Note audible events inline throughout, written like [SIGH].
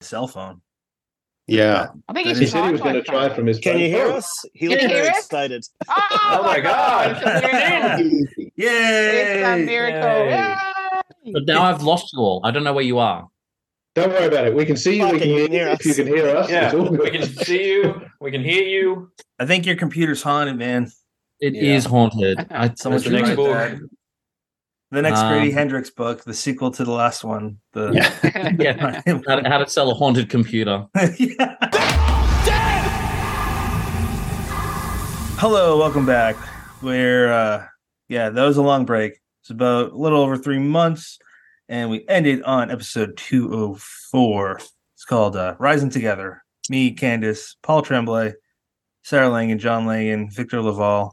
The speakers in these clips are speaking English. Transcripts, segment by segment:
cell phone. Yeah. I think He he's He said he was going to try from his. Can you hear phone. us? He Can looked very us? excited. Oh, [LAUGHS] Oh my God. [LAUGHS] It's a. It's a Yay! miracle. Yay. Yay. But now I've lost you all. I don't know where you are. Don't worry about it. We can see you. We can hear can hear you. You can hear us, Yeah. it's all good. We can see you. We can hear you. I think your computer's haunted, man. It is Yeah. haunted. I, Someone's the next right book. There. The next Um, Grady Hendrix book, the sequel to the last one. The Yeah. [LAUGHS] [LAUGHS] yeah, how, to, how to sell a haunted computer. Yeah. [LAUGHS] Hello, welcome back. We're uh yeah, that was a long break. It's about a little over three months, and we ended on episode 204. It's called uh Rising Together. Me, Candace, Paul Tremblay, Sarah Langan, John Langan, Victor LaValle,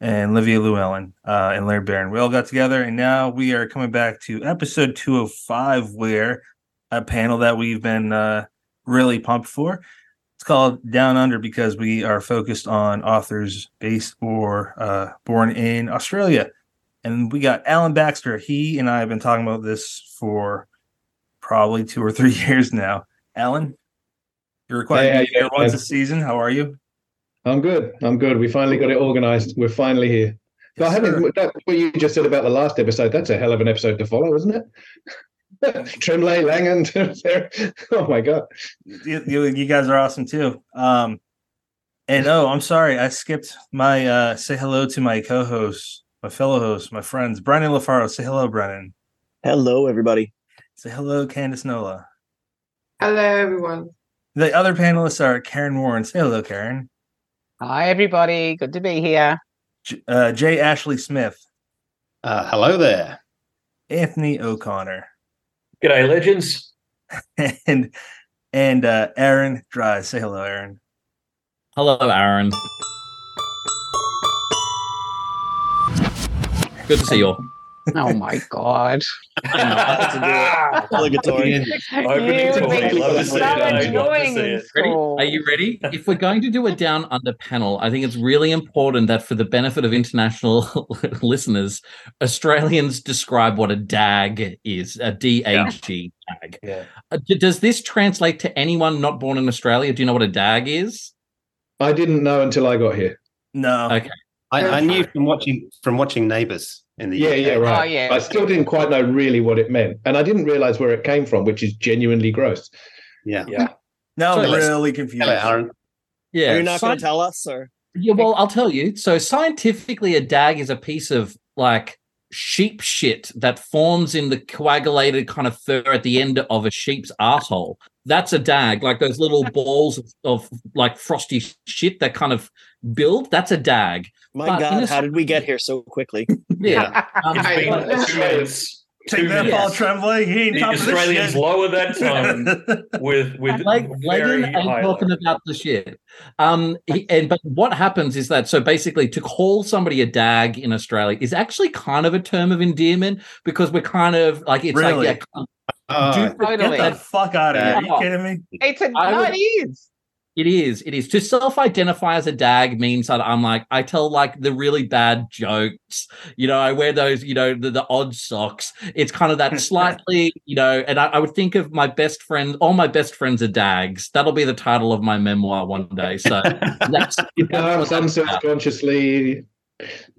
and Livia Llewellyn, uh, and Laird Barron. We all got together, and now we are coming back to episode 205, where a panel that we've been uh really pumped for. It's called Down Under because we are focused on authors based or uh, born in Australia. And we got Alan Baxter. He and I have been talking about this for probably two or three [LAUGHS] years now. Alan, you're required Hey, to be here once a season. How are you? I'm good. I'm good. We finally got it organized. We're finally here. So I Yes, haven't, that, what you just said about the last episode, that's a hell of an episode to follow, isn't it? [LAUGHS] Tremblay, Langan, Sarah. [LAUGHS] oh my God. you, you, you guys are awesome too. Um, and oh, I'm sorry, I skipped my uh, say hello to my co-hosts, my fellow hosts, my friends. Brennan LaFaro, say hello, Brennan. Hello, everybody. Say hello, Candace Nola. Hello, everyone. The other panelists are Kaaron Warren. Say hello, Kaaron. Hi, everybody. Good to be here. J- uh, Jay Ashley Smith, Uh, hello there. Anthony O'Conner, G'day, legends. [LAUGHS] and and uh, Aaron Dries. Say hello, Aaron. Hello, Aaron. Good to see you all. Oh my God. Obligatory. You Obligatory. make Love to see it. Love to see it. Ready? Are you ready? If we're going to do a down under panel, I think it's really important that for the benefit of international [LAUGHS] listeners, Australians describe what a DAG is, a D A G DAG. Yeah. Uh, Does this translate to anyone not born in Australia? Do you know what a DAG is? I didn't know until I got here. No, Okay. I, I knew from watching from watching Neighbours in the Yeah, UK. yeah, right. Oh, yeah. I still didn't quite know really what it meant. And I didn't realize where it came from, which is genuinely gross. Yeah. Yeah. now So I'm really confused. Hello, Aaron. Yeah. Are you not going to tell us, or Yeah, well, I'll tell you. So scientifically, a dag is a piece of like sheep shit that forms in the coagulated kind of fur at the end of a sheep's asshole. That's a dag, like those little [LAUGHS] balls of, of like frosty shit that kind of build. That's a dag. my But God, a- how did we get here so quickly? [LAUGHS] Yeah. [LAUGHS] Um, It's been I- two minutes. Take that, minutes. Paul Tremblay. He ain't The top of this Australians shit. lower that tone with with Leg, very Legan ain't high talking about the shit. Um, he, and but what happens is that so basically to call somebody a dag in Australia is actually kind of a term of endearment because we're kind of like it's Really? like yeah, Oh, do forget Totally. Get the fuck out of here. Are you kidding me? It's a, I no, would- it is. It is. It is. To self-identify as a dag means that I'm like I tell like the really bad jokes. You know, I wear those. You know, the, the odd socks. It's kind of that [LAUGHS] slightly. You know, and I, I would think of my best friend. All my best friends are dags. That'll be the title of my memoir one day. So [LAUGHS] that's, Uh, sunset consciously,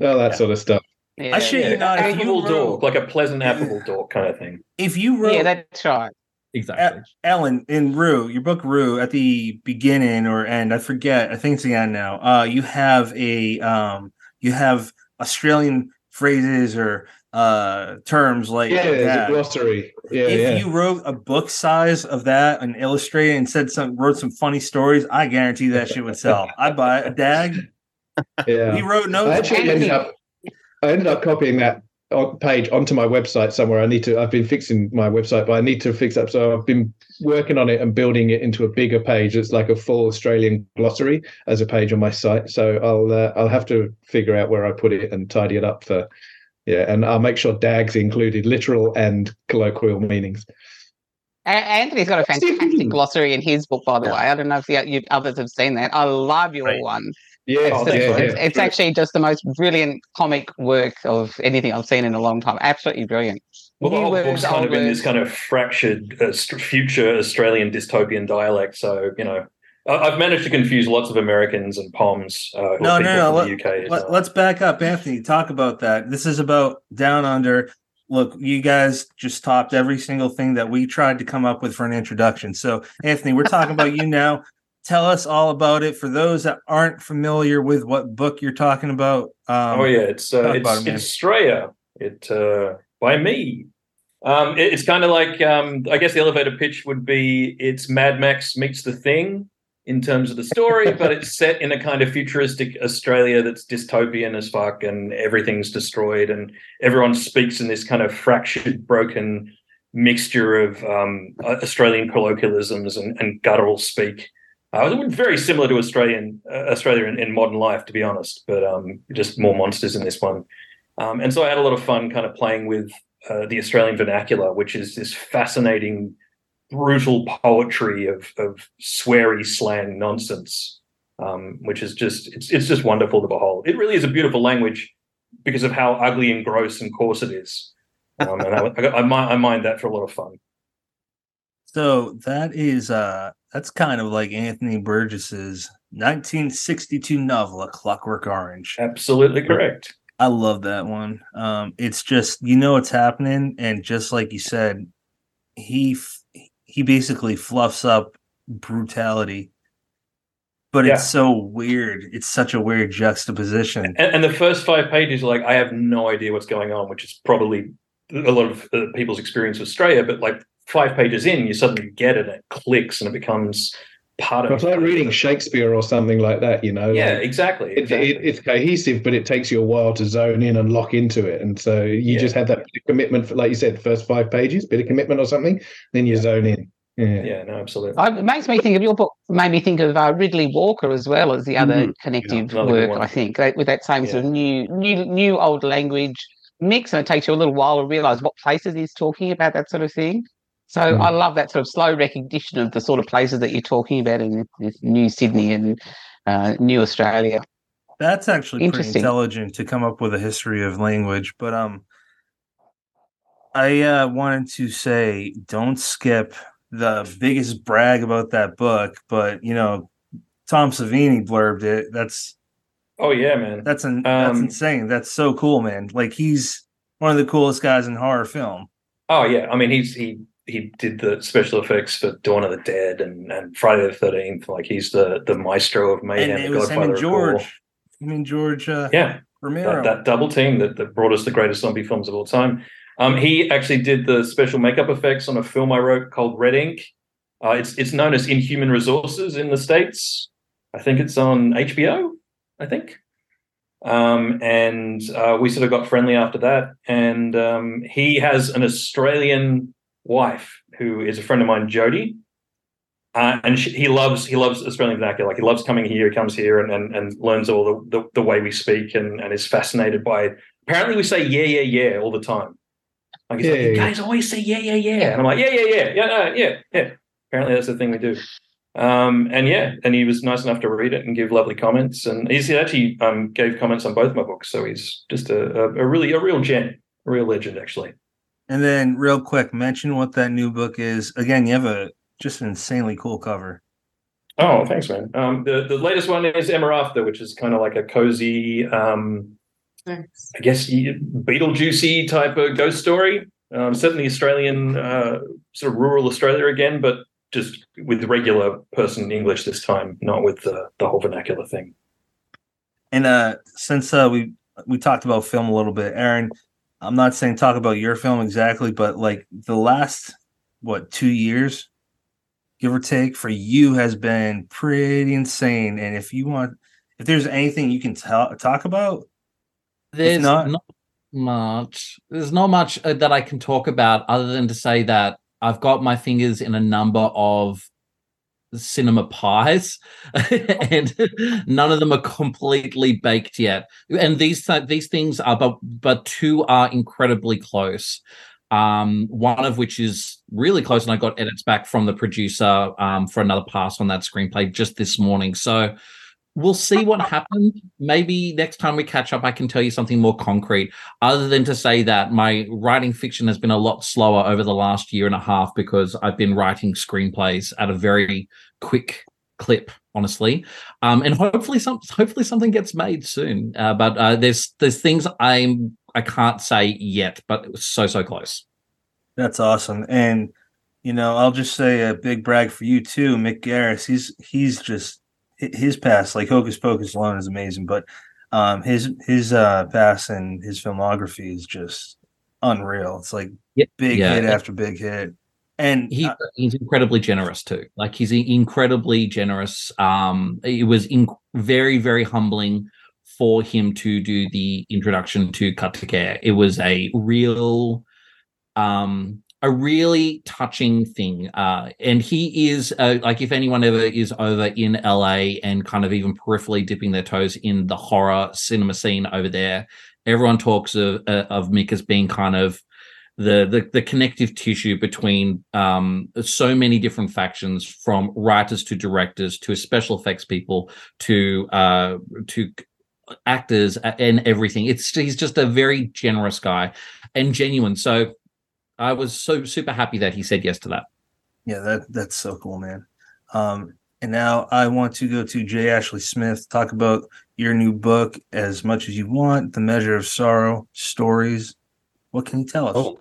all that sort of stuff. Yeah, I shit yeah. you not. If you affable dork, like a pleasant affable dork kind of thing. if you wrote Yeah, that's right. exactly. Alan in Roo, your book Roo, at the beginning or end, I forget. I think it's the end now. Uh, you have a um, you have Australian phrases or uh terms like Yeah, there's that. glossary. Yeah, if yeah. you wrote a book size of that and illustrated and said some wrote some funny stories, I guarantee that shit would sell. I buy a dag. [LAUGHS] yeah. He wrote I notes. actually ended up I ended up copying that page onto my website somewhere. I need to I've been fixing my website, but I need to fix up. So I've been working on it and building it into a bigger page. It's like a full Australian glossary as a page on my site. So I'll uh, I'll have to figure out where I put it and tidy it up for yeah, and I'll make sure DAGs included literal and colloquial meanings. Anthony's got a [LAUGHS] fantastic glossary in his book, by the way. I don't know if the, you others have seen that. I love your Right. one. Yes, Oh, It's, yeah, it's, yeah. it's actually just the most brilliant comic work of anything I've seen in a long time. Absolutely brilliant. Well, the whole words, book's kind old of in this kind of fractured uh, future Australian dystopian dialect. So, you know, I- I've managed to confuse lots of Americans and Poms. Uh, No, no, no. Let, the UK. let, well. let's back up, Anthony. Talk about that. This is about down under. Look, you guys just topped every single thing that we tried to come up with for an introduction. So, Anthony, we're talking about you [LAUGHS] now. Tell us all about it for those that aren't familiar with what book you're talking about. Um, oh yeah, it's uh, it's, it, it's Straya. It uh, by me. Um, it- it's kind of like um, I guess the elevator pitch would be it's Mad Max meets the Thing in terms of the story, [LAUGHS] but it's set in a kind of futuristic Australia that's dystopian as fuck, and everything's destroyed, and everyone speaks in this kind of fractured, broken mixture of um, Australian colloquialisms and, and guttural speak. Uh, it was very similar to Australian uh, Australia in, in modern life, to be honest, but um, just more monsters in this one. Um, and so I had a lot of fun kind of playing with uh, the Australian vernacular, which is this fascinating, brutal poetry of, of sweary slang nonsense, um, which is just it's it's just wonderful to behold. It really is a beautiful language because of how ugly and gross and coarse it is. Um, and I, I, I, mind, I mind that for a lot of fun. So that is uh that's kind of like Anthony Burgess's 1962 novel, A Clockwork Orange. Absolutely correct. I love that one. Um, it's just you know what's happening, and just like you said, he f- he basically fluffs up brutality, but Yeah. it's so weird. It's such a weird juxtaposition. And, and the first five pages are like, I have no idea what's going on, which is probably a lot of uh, people's experience with Australia. But like five pages in, you suddenly get it, it clicks, and it becomes part of It's like reading Shakespeare or something like that, you know. Yeah, like, exactly. it, exactly. it, it's cohesive, but it takes you a while to zone in and lock into it. And so you Yeah. just have that commitment for, like you said, first five pages, bit of commitment or something, then you zone in. Yeah. yeah, no, absolutely. I- It makes me think of your book. Made me think of uh, Riddley Walker as well as the other Mhm. connective another work. I think that, with that same sort of new, new, new old language mix, and it takes you a little while to realise what places he's talking about, that sort of thing. So Mm. I love that sort of slow recognition of the sort of places that you're talking about in this New Sydney and uh, New Australia. That's actually pretty Interesting. intelligent to come up with a history of language. But um, I uh, wanted to say, don't skip the biggest brag about that book. But you know, Tom Savini blurbed it. That's Oh yeah, man. that's an, that's Um, insane. That's so cool, man. Like he's one of the coolest guys in horror film. Oh yeah, I mean he's he he did the special effects for Dawn of the Dead and, and Friday the Thirteenth. Like he's the the maestro of mayhem. and it was him and George. Him and George uh, Yeah, Romero. that, that double team that, that brought us the greatest zombie films of all time. Um, he actually did the special makeup effects on a film I wrote called Red Ink. Uh, it's it's known as Inhuman Resources in the states. I think it's on HBO. I think. Um, and uh, we sort of got friendly after that. And um, he has an Australian wife who is a friend of mine, Jody. Uh, and she, he loves he loves Australian vernacular. Like he loves coming here, comes here and and, and learns all the, the, the way we speak and, and is fascinated by. Apparently, we say yeah yeah yeah all the time. Like he's Yeah, like, you guys always say yeah yeah yeah, and I'm like yeah yeah yeah yeah no, yeah yeah. Apparently, that's the thing we do. Um, and yeah, and he was nice enough to read it and give lovely comments. And he's, he actually um, gave comments on both my books, so he's just a, a, a really a real gem, a real legend, actually. And then, real quick, mention what that new book is. Again, you have a just an insanely cool cover. Oh, thanks, man. Um, the the latest one is Emma After, which is kind of like a cozy, um, Thanks. I guess, y- Beetlejuicy type of ghost story. Um, set in the Australian, uh, sort of rural Australia again, but just with regular person English this time, not with the the whole vernacular thing. And uh since uh we we talked about film a little bit, Aaron, I'm not saying talk about your film exactly, but like the last what two years, give or take, for you has been pretty insane. And if you want, if there's anything you can ta- talk about, There's not- not, much. There's not much uh, that I can talk about other than to say that I've got my fingers in a number of cinema pies, [LAUGHS] and none of them are completely baked yet. And these th- these things are, but but two are incredibly close. Um, one of which is really close, and I got edits back from the producer um, for another pass on that screenplay just this morning. So we'll see what happens. Maybe next time we catch up, I can tell you something more concrete, other than to say that my writing fiction has been a lot slower over the last year and a half because I've been writing screenplays at a very quick clip honestly um and hopefully some hopefully something gets made soon uh, but uh, there's there's things i'm i can't say yet but it was so so close That's awesome. And you know, I'll just say a big brag for you too, Mick Garris. He's he's just his past, like Hocus Pocus alone is amazing, but um his his uh past and his filmography is just unreal. It's like big yeah. hit after big hit. And he uh, he's incredibly generous too like he's incredibly generous um it was in, very very humbling for him to do the introduction to cut to care it was a real um a really touching thing uh and he is uh, like if anyone ever is over in la and kind of even peripherally dipping their toes in the horror cinema scene over there everyone talks of uh, of mick as being kind of the, the the connective tissue between um so many different factions from writers to directors to special effects people to uh to actors and everything. It's he's just a very generous guy and genuine. So i was so super happy that he said yes to that yeah, that that's so cool, man. Um and now I want to go to Jay Ashley Smith, talk about your new book as much as you want, The Measure of Sorrow Stories. What can you tell us? Oh,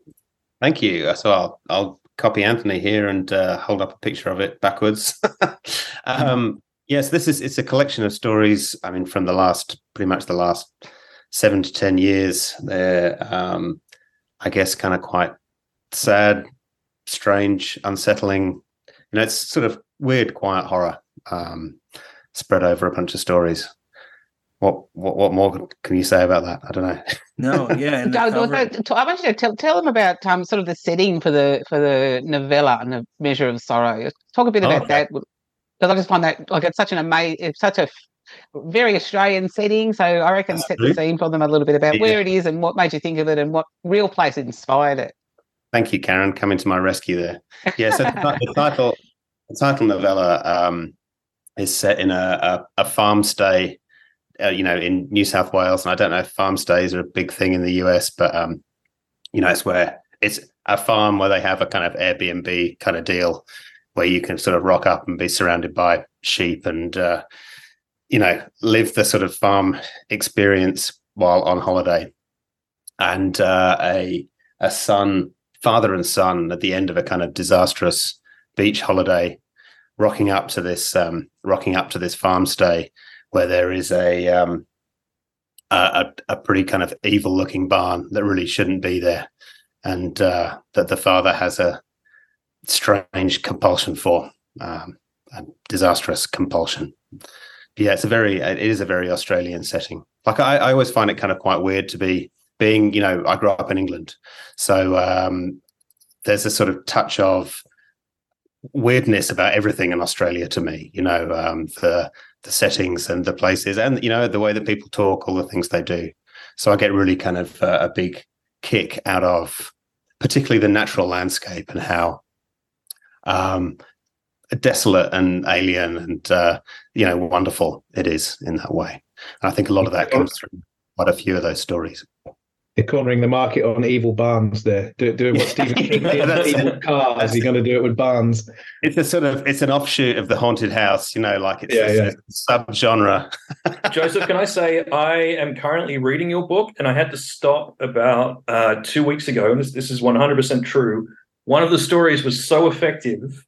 thank you. So I'll I'll copy Anthony here and uh, hold up a picture of it backwards. [LAUGHS] um, yes, this is it's a collection of stories. I mean, from the last pretty much the last seven to ten years. They're um, I guess kind of quite sad, strange, unsettling. You know, it's sort of weird, quiet horror um, spread over a bunch of stories. What what what more can you say about that? I don't know. [LAUGHS] No, yeah, and the Doug, cover- also, t- I want you to tell, tell them about um, sort of the setting for the for the novella and the measure of sorrow. Talk a bit Oh, about okay. that because I just find that like it's such an amazing, it's such a very Australian setting. So I reckon set the scene for them a little bit about Yeah. where it is and what made you think of it and what real place inspired it. Thank you, Kaaron, coming to my rescue there. Yeah, so the, the title, the title novella um, is set in a, a, a farm stay, uh, you know, in New South Wales. And I don't know if farm stays are a big thing in the US, but um, you know, it's where it's a farm where they have a kind of Airbnb kind of deal where you can sort of rock up and be surrounded by sheep and uh, you know live the sort of farm experience while on holiday. And uh, a a son father and son at the end of a kind of disastrous beach holiday rocking up to this um, rocking up to this farm stay where there is a um, a, a pretty kind of evil looking barn that really shouldn't be there. And uh, that the father has a strange compulsion for um, a disastrous compulsion. But yeah it's a very it is a very australian setting. Like I, I always find it kind of quite weird to be being you know i grew up in england so um, there's a sort of touch of weirdness about everything in Australia to me. You know, um, the the settings and the places, and you know the way that people talk, all the things they do. So I get really kind of uh, a big kick out of, particularly the natural landscape and how um, desolate and alien and uh, you know wonderful it is in that way. And I think a lot of that comes through quite a few of those stories. They're cornering the market on evil barns there. Do, doing what [LAUGHS] Stephen King did with evil cars. You're going to do it with barns. It's a sort of it's an offshoot of the haunted house, you know, like it's Yeah, a, yeah. sub genre. [LAUGHS] Joseph, can I say I am currently reading your book, and I had to stop about uh, two weeks ago, and this, this is 100% true. One of the stories was so effective,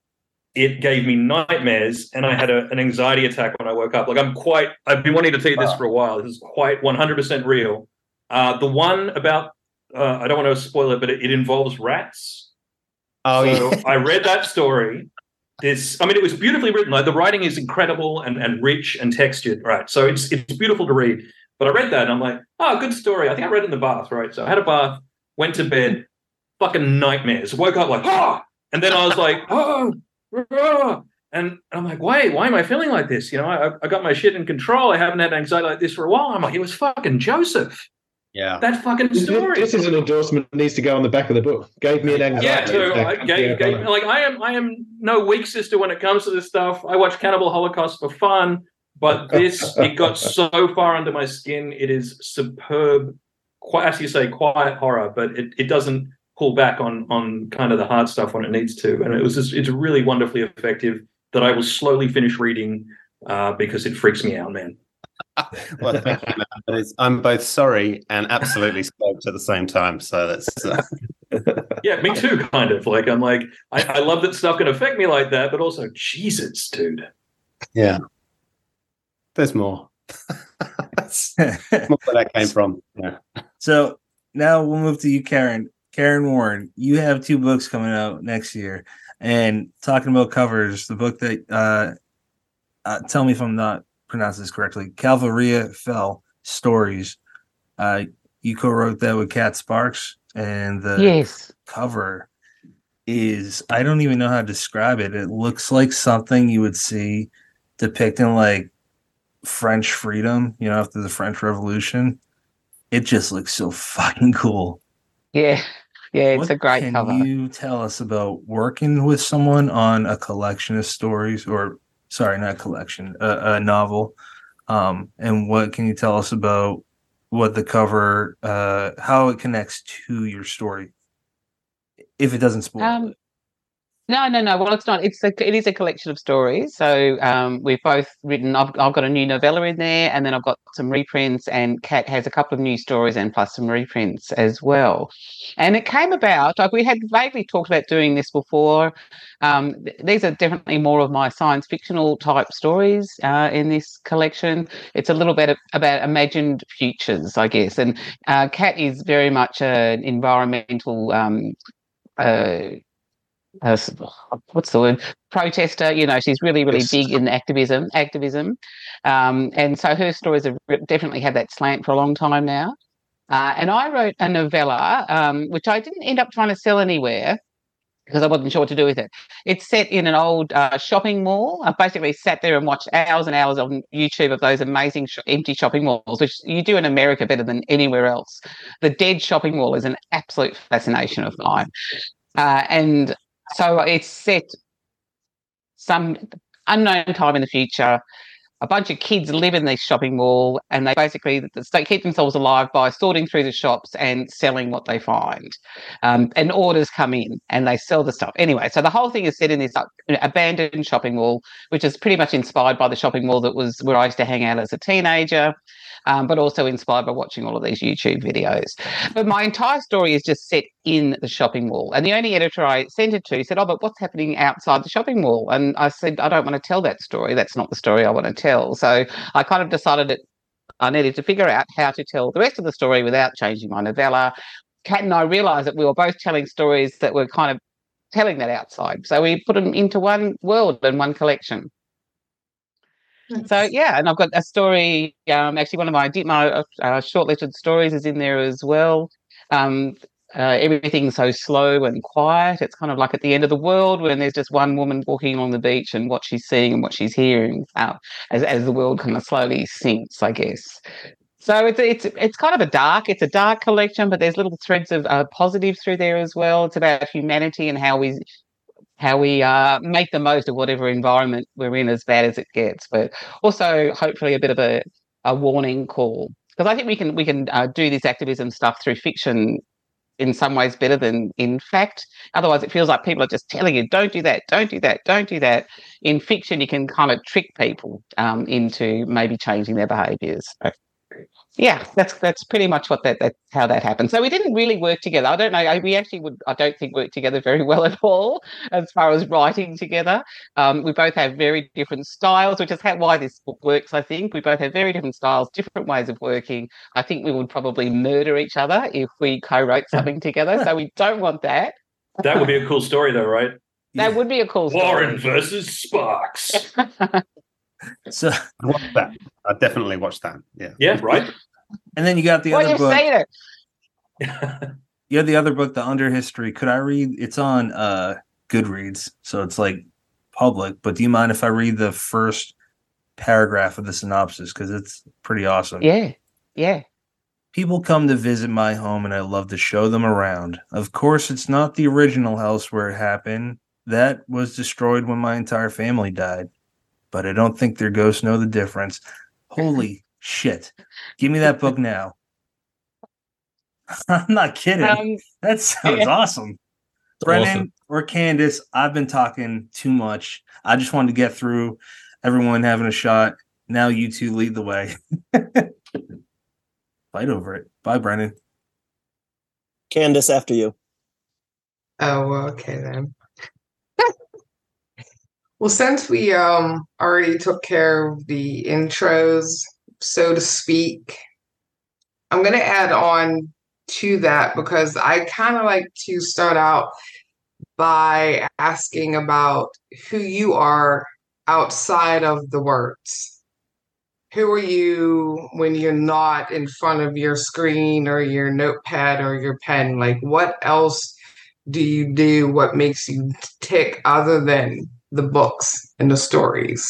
it gave me nightmares, and I had a, an anxiety attack when I woke up. Like, I'm quite, I've been wanting to tell you this for a while. This is quite 100% real. Uh, the one about, uh, I don't want to spoil it, but it, it involves rats. Oh, so yeah. I read that story. This, I mean, it was beautifully written. Like the writing is incredible and, and rich and textured, right? So it's it's beautiful to read. But I read that and I'm like, oh, good story. I think I read it in the bath, right? So I had a bath, went to bed, fucking nightmares. Woke up like, ah, and then I was like, oh, ah. and I'm like, wait, why am I feeling like this? You know, I, I got my shit in control. I haven't had anxiety like this for a while. I'm like, it was fucking Joseph. Yeah. That fucking story. this is an endorsement that needs to go on the back of the book. Gave me an anxiety. Yeah, so I attack. gave, Yeah, gave, like I am I am no weak sister when it comes to this stuff. I watch Cannibal Holocaust for fun. but this [LAUGHS] it got so far under my skin. It is superb. Quite as you say, quiet horror, but it, it doesn't pull back on on kind of the hard stuff when it needs to. And it was just it's really wonderfully effective. That I will slowly finish reading uh, because it freaks me out, man. [LAUGHS] well, thank you, man. But I'm both sorry and absolutely stoked at the same time. So that's uh, [LAUGHS] Yeah, me too. Kind of like I'm like I, I love that stuff can affect me like that, but also Jesus, dude. yeah. There's more. That's [LAUGHS] more where that came from. Yeah. So now we'll move to you, Kaaron. Kaaron Warren, you have two books coming out next year. And talking about covers, the book that uh, uh tell me if I'm not pronouncing this correctly, Calvaria Fell Stories. Uh you co-wrote that with Kat Sparks and the yes. cover is I don't even know how to describe it. It looks like something you would see depicting like French freedom, you know, after the French Revolution. It just looks so fucking cool. Yeah. Yeah, it's What a great can cover. Can you tell us about working with someone on a collection of stories, or sorry, not collection, a, a novel? Um, and what can you tell us about what the cover, uh, how it connects to your story, if it doesn't spoil? Um? No, no, no. Well, it's not. It's a, it is a collection of stories. So um, we've both written. I've, I've got a new novella in there, and then I've got some reprints. And Kat has a couple of new stories and plus some reprints as well. And it came about like we had vaguely talked about doing this before. Um, th- these are definitely more of my science fictional type stories uh, in this collection. It's a little bit about imagined futures, I guess. And uh, Kat is very much an environmental. Um, uh, uh, s- what's the word protester you know she's really really Yes. big in activism activism um, and so her stories have definitely had that slant for a long time now uh, and i wrote a novella um, which i didn't end up trying to sell anywhere because I wasn't sure what to do with it. It's set in an old uh, shopping mall. I basically sat there and watched hours and hours on YouTube of those amazing sh- empty shopping malls, which you do in America better than anywhere else. The dead shopping mall is an absolute fascination of mine. Uh, and so it's set some unknown time in the future. A bunch of kids live in this shopping mall, and they basically they keep themselves alive by sorting through the shops and selling what they find. Um, and orders come in, and they sell the stuff. Anyway, so the whole thing is set in this uh, abandoned shopping mall, which is pretty much inspired by the shopping mall that was where I used to hang out as a teenager. Um, but also inspired by watching all of these YouTube videos. But my entire story is just set in the shopping mall. And the only editor I sent it to said, Oh, but what's happening outside the shopping mall? And I said, I don't want to tell that story. That's not the story I want to tell. So I kind of decided that I needed to figure out how to tell the rest of the story without changing my novella. Kat and I realized that we were both telling stories that were kind of telling that outside. So we put them into one world and one collection. So yeah, and I've got a story. Um, actually, one of my my uh, uh, short-listed stories is in there as well. Um, uh, everything's so slow and quiet. It's kind of like at the end of the world when there's just one woman walking along the beach and what she's seeing and what she's hearing uh, as as the world kind of slowly sinks, I guess. So it's it's it's kind of a dark. It's a dark collection, but there's little threads of uh, positive through there as well. It's about humanity and how we how we uh, make the most of whatever environment we're in, as bad as it gets. But also, hopefully, a bit of a, a warning call because I think we can we can uh, do this activism stuff through fiction in some ways better than in fact. Otherwise, it feels like people are just telling you, "Don't do that, don't do that, don't do that." In fiction, you can kind of trick people um, into maybe changing their behaviours. So, yeah, that's that's pretty much what that that's how that happened. So we didn't really work together. I don't know. I, we actually would. I don't think work together very well at all as far as writing together. Um, we both have very different styles, which is how, why this book works. I think we both have very different styles, different ways of working. I think we would probably murder each other if we co-wrote [LAUGHS] something together. So we don't want that. That would be a cool story, though, right? That would be a cool story. Warren versus Sparks. [LAUGHS] So I'd watch that. I definitely watch that. Yeah. Yeah, right. and then you got the well, other book. seen it. You had the other book, The Underhistory. Could I read? It's on uh Goodreads, so it's like public. But do you mind if I read the first paragraph of the synopsis because it's pretty awesome? Yeah, yeah. People come to visit my home, and I love to show them around. Of course, it's not the original house where it happened. That was destroyed when my entire family died. But I don't think their ghosts know the difference. Holy shit. Give me that book now. [LAUGHS] I'm not kidding. Um, that sounds yeah. awesome. It's Brennan awesome. or Candace, I've been talking too much. I just wanted to get through everyone having a shot. Now you two lead the way. [LAUGHS] Fight over it. Bye, Brennan. Candace, after you. Oh, well, okay then. Well, since we um already took care of the intros, so to speak, I'm gonna add on to that because I kind of like to start out by asking about who you are outside of the words. Who are you when you're not in front of your screen or your notepad or your pen? Like, what else do you do? What makes you tick other than the books and the stories?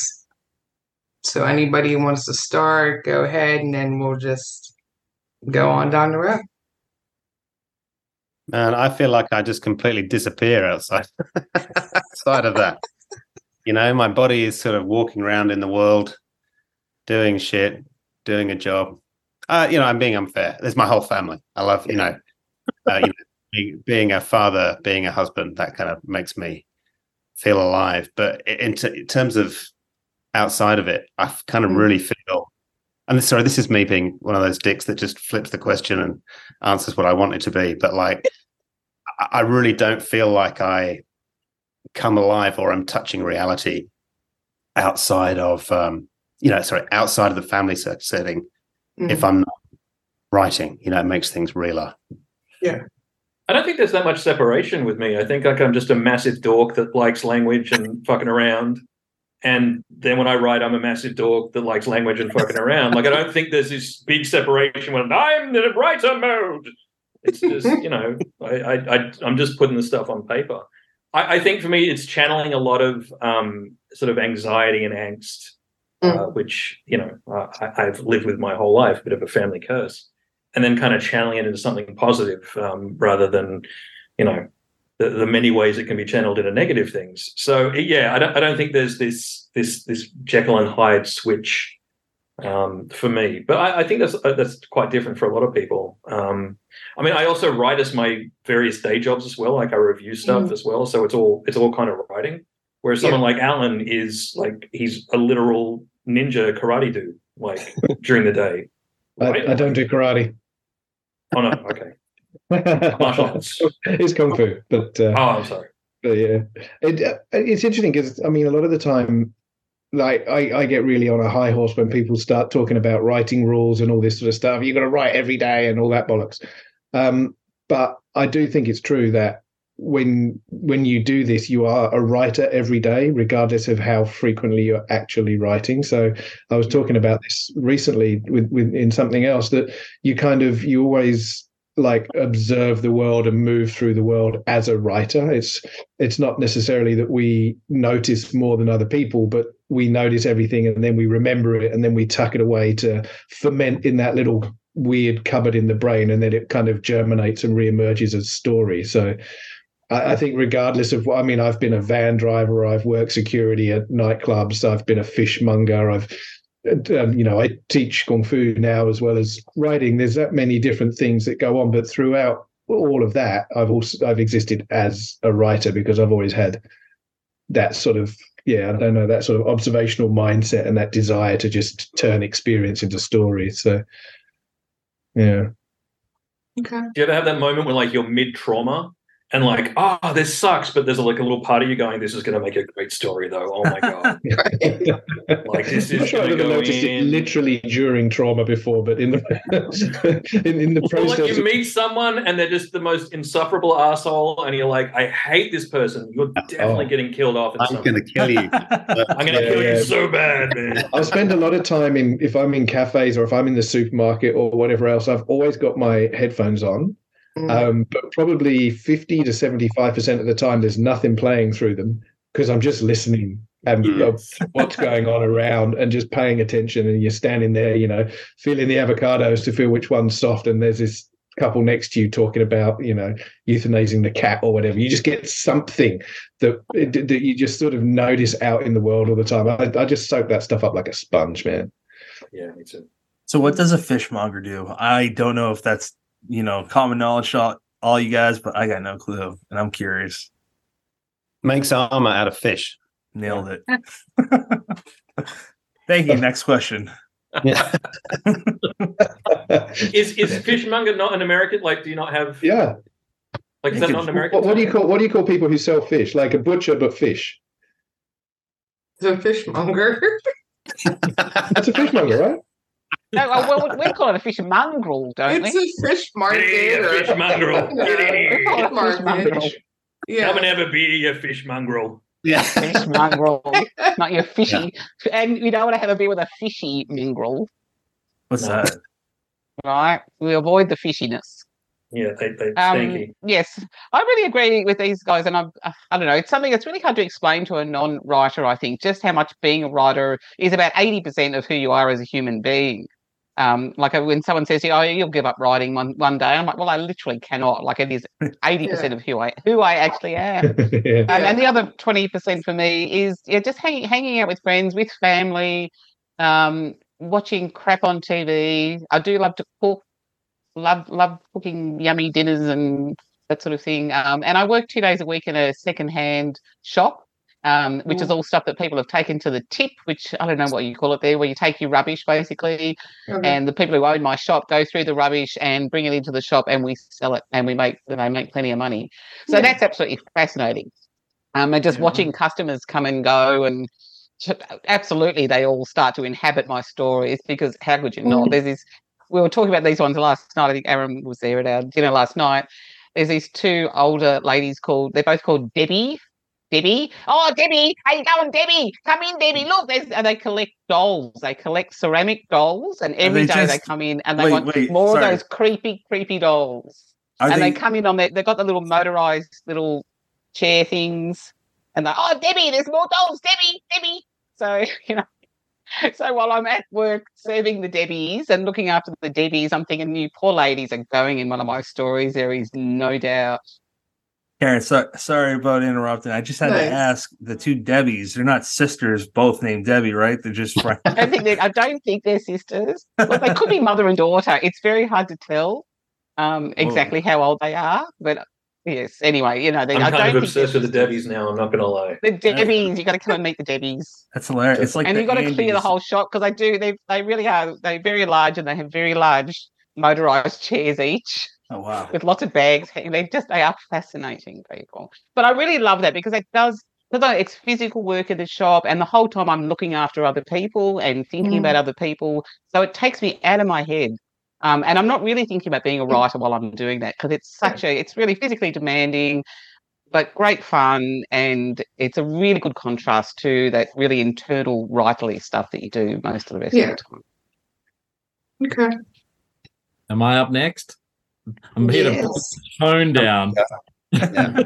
So, anybody who wants to start, go ahead and then we'll just go on down the road. Man, I feel like I just completely disappear outside [LAUGHS] outside of that. You know, my body is sort of walking around in the world, doing shit, doing a job. Uh, you know, I'm being unfair. There's my whole family. I love, you know, uh, you know being, being a father, being a husband. That kind of makes me feel alive. But in, t- in terms of outside of it, I kind of really feel. And sorry, this is me being one of those dicks that just flips the question and answers what I want it to be. But like, I- really don't feel like I come alive or I'm touching reality outside of, um, you know, sorry, outside of the family set- setting. If I'm not writing, you know, it makes things realer. I don't think there's that much separation with me. I think like I'm just a massive dork that likes language and fucking around. And then when I write, I'm a massive dork that likes language and fucking around. Like I don't think there's this big separation when I'm in a writer mode. It's just [LAUGHS] you know I, I, I'm just putting the stuff on paper. I, I think for me it's channeling a lot of um, sort of anxiety and angst, uh, which you know uh, I, I've lived with my whole life, a bit of a family curse and then kind of channeling it into something positive um, rather than you know the, the many ways it can be channeled into negative things. So yeah I don't, I don't think there's this this this jekyll and hyde switch um, for me. But I, I think that's uh, that's quite different for a lot of people. Um, i mean i also write as my various day jobs as well like i review stuff Mm. as well. So it's all it's all kind of writing. Whereas someone like alan is like he's a literal ninja karate dude like during the day. [LAUGHS] I, I don't do karate. Oh no okay [LAUGHS] Martial arts. it's kung fu, but uh, Oh, I'm sorry. but yeah, it, uh, it's interesting because I mean, a lot of the time, like I, I get really on a high horse when people start talking about writing rules and all this sort of stuff. You've got to write every day and all that bollocks. Um, but I do think it's true that when when you do this, you are a writer every day, regardless of how frequently you're actually writing. So I was talking about this recently with, with in something else that you kind of you always like observe the world and move through the world as a writer. It's it's not necessarily that we notice more than other people but we notice everything and then we remember it and then we tuck it away to ferment in that little weird cupboard in the brain and then it kind of germinates and reemerges as story. So I, I think regardless of what I mean, I've been a van driver, I've worked security at nightclubs, I've been a fishmonger, I've um, you know, I teach kung fu now as well as writing. There's that many different things that go on, but throughout all of that, I've also I've existed as a writer because I've always had that sort of yeah, I don't know that sort of observational mindset and that desire to just turn experience into story. So yeah, Okay. Do you ever have that moment where like you're mid trauma and like, oh, this sucks, but there's like a little part of you going, this is going to make a great story though. Oh my god, [LAUGHS] like this I'm is sure I've going to ever go noticed it in. literally during trauma before, but in the [LAUGHS] in, in the Or process, like you meet someone and they're just the most insufferable asshole, and you're like, I hate this person. You're oh. definitely Oh. getting killed off. I'm going to kill you. [LAUGHS] I'm going to Yeah, kill yeah. you so bad, man. I spend a lot of time in if I'm in cafes or if I'm in the supermarket or whatever else. I've always got my headphones on, Mm. um, but probably fifty to seventy-five percent of the time, there's nothing playing through them because I'm just listening and of [LAUGHS] what's going on around and just paying attention. And you're standing there, you know, feeling the avocados to feel which one's soft. And there's this couple next to you talking about you know euthanizing the cat or whatever. You just get something that that you just sort of notice out in the world all the time. I, I just soak that stuff up like a sponge, man. Yeah, me too. So what does a fishmonger do? I don't know if that's you know common knowledge to all, all you guys, but I got no clue, and I'm curious. Makes armor out of fish. Nailed it. Thank you. Next question. Yeah. [LAUGHS] Is is fishmonger not an American? Like, do you not have? Yeah. Like, is that not an American? What, what do you call what do you call people who sell fish? Like a butcher but fish. The fishmonger. That's a fishmonger, right? No, oh, well, we call it a fish mongrel, don't it's we? It's a fish market. [LAUGHS] Yeah, or- fish mongrel. Yeah, Get in here. we call it Fish market. Yeah. Come and have a beer, you fish mongrel. yeah. Fish mongrel, [LAUGHS] not your fishy. And you don't want to have a beer with a fishy mongrel, What's No. that? right? We avoid the fishiness. Yeah, they they Um, stinky. yes, I really agree with these guys, and I'm, uh, I don't know, it's something that's really hard to explain to a non-writer. I think just how much being a writer is about eighty percent of who you are as a human being. Um, like uh, when someone says, "Oh, you'll give up writing one one day," I'm like, "Well, I literally cannot." Like it is eighty percent of who I who I actually [LAUGHS] am. yeah. Um, and the other twenty percent for me is yeah, just hanging hanging out with friends, with family, um, watching crap on TV. I do love to cook, love love cooking yummy dinners and that sort of thing. Um, and I work two days a week in a second-hand shop, um, which is all stuff that people have taken to the tip, which I don't know what you call it there, where you take your rubbish basically, Okay. and the people who own my shop go through the rubbish and bring it into the shop, and we sell it, and we make they make plenty of money. So Yeah. that's absolutely fascinating. Um, and just Yeah. watching customers come and go, and absolutely they all start to inhabit my stories because how could you not? Mm. There's this. We were talking about these ones last night. I think Aaron was there at our dinner last night. There's these two older ladies called. They're both called Debbie. Debbie. Oh, Debbie, how you going, Debbie? Come in, Debbie. Mm. Look, there's, and they collect dolls. They collect ceramic dolls, and every they day they come in and they wait, want wait, more sorry. of those creepy, creepy dolls Are and they, they, come in on their, they've got the little motorized little chair things, and they're, oh, Debbie, there's more dolls, Debbie, Debbie. So, [LAUGHS] you know, so while I'm at work serving the Debbies and looking after the Debbies, I'm thinking, you poor ladies are going in one of my stories. There is no doubt. Kaaron, so, sorry about interrupting. I just had Nice. to ask the two Debbies. They're not sisters, both named Debbie, right? They're just friends. I don't think they I don't think they're sisters. Well, they could be mother and daughter. It's very hard to tell um, exactly how old they are, but yes. Anyway, you know, they, I'm I kind don't of think obsessed with the Debbies now. I'm not gonna lie. The Debbies, you got to come and meet the Debbies. That's hilarious. It's like and you've got to clear the whole shop because they do. They they really are. They're very large and they have very large motorized chairs each Oh wow. with lots of bags. They just they are fascinating people. But I really love that because it does. Because it's physical work in the shop, and the whole time I'm looking after other people and thinking Mm. about other people. So it takes me out of my head, um, and I'm not really thinking about being a writer while I'm doing that because it's such a. It's really physically demanding, but great fun, and it's a really good contrast to that really internal writerly stuff that you do most of the rest Yeah. of the time. Okay. Am I up next? I'm here to put Yes. the tone down. Yeah.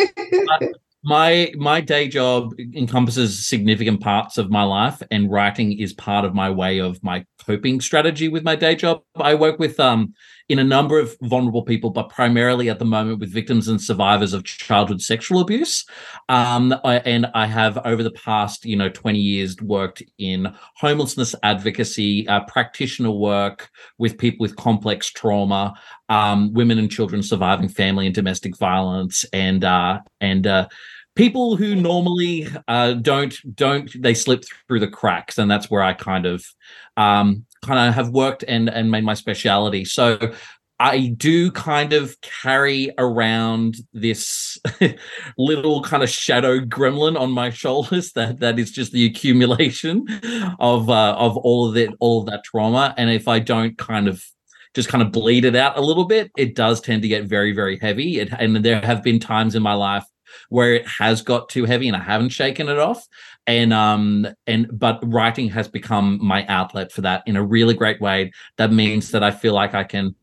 [LAUGHS] my my day job encompasses significant parts of my life and writing is part of my way of my coping strategy with my day job i work with um in a number of vulnerable people but primarily at the moment with victims and survivors of childhood sexual abuse. Um I, and i have over the past you know 20 years worked in homelessness advocacy uh, practitioner work with people with complex trauma um, women and children surviving family and domestic violence and uh, and uh, people who normally uh, don't don't they slip through the cracks and that's where i kind of um, kind of have worked and and made my speciality. So i do kind of carry around this [LAUGHS] little kind of shadow gremlin on my shoulders that that is just the accumulation of uh, of all of it all of that trauma. And if i don't kind of just kind of bleed it out a little bit it does tend to get very very heavy. It, and there have been times in my life where it has got too heavy and I haven't shaken it off. And um and but writing has become my outlet for that in a really great way. That means that I feel like I can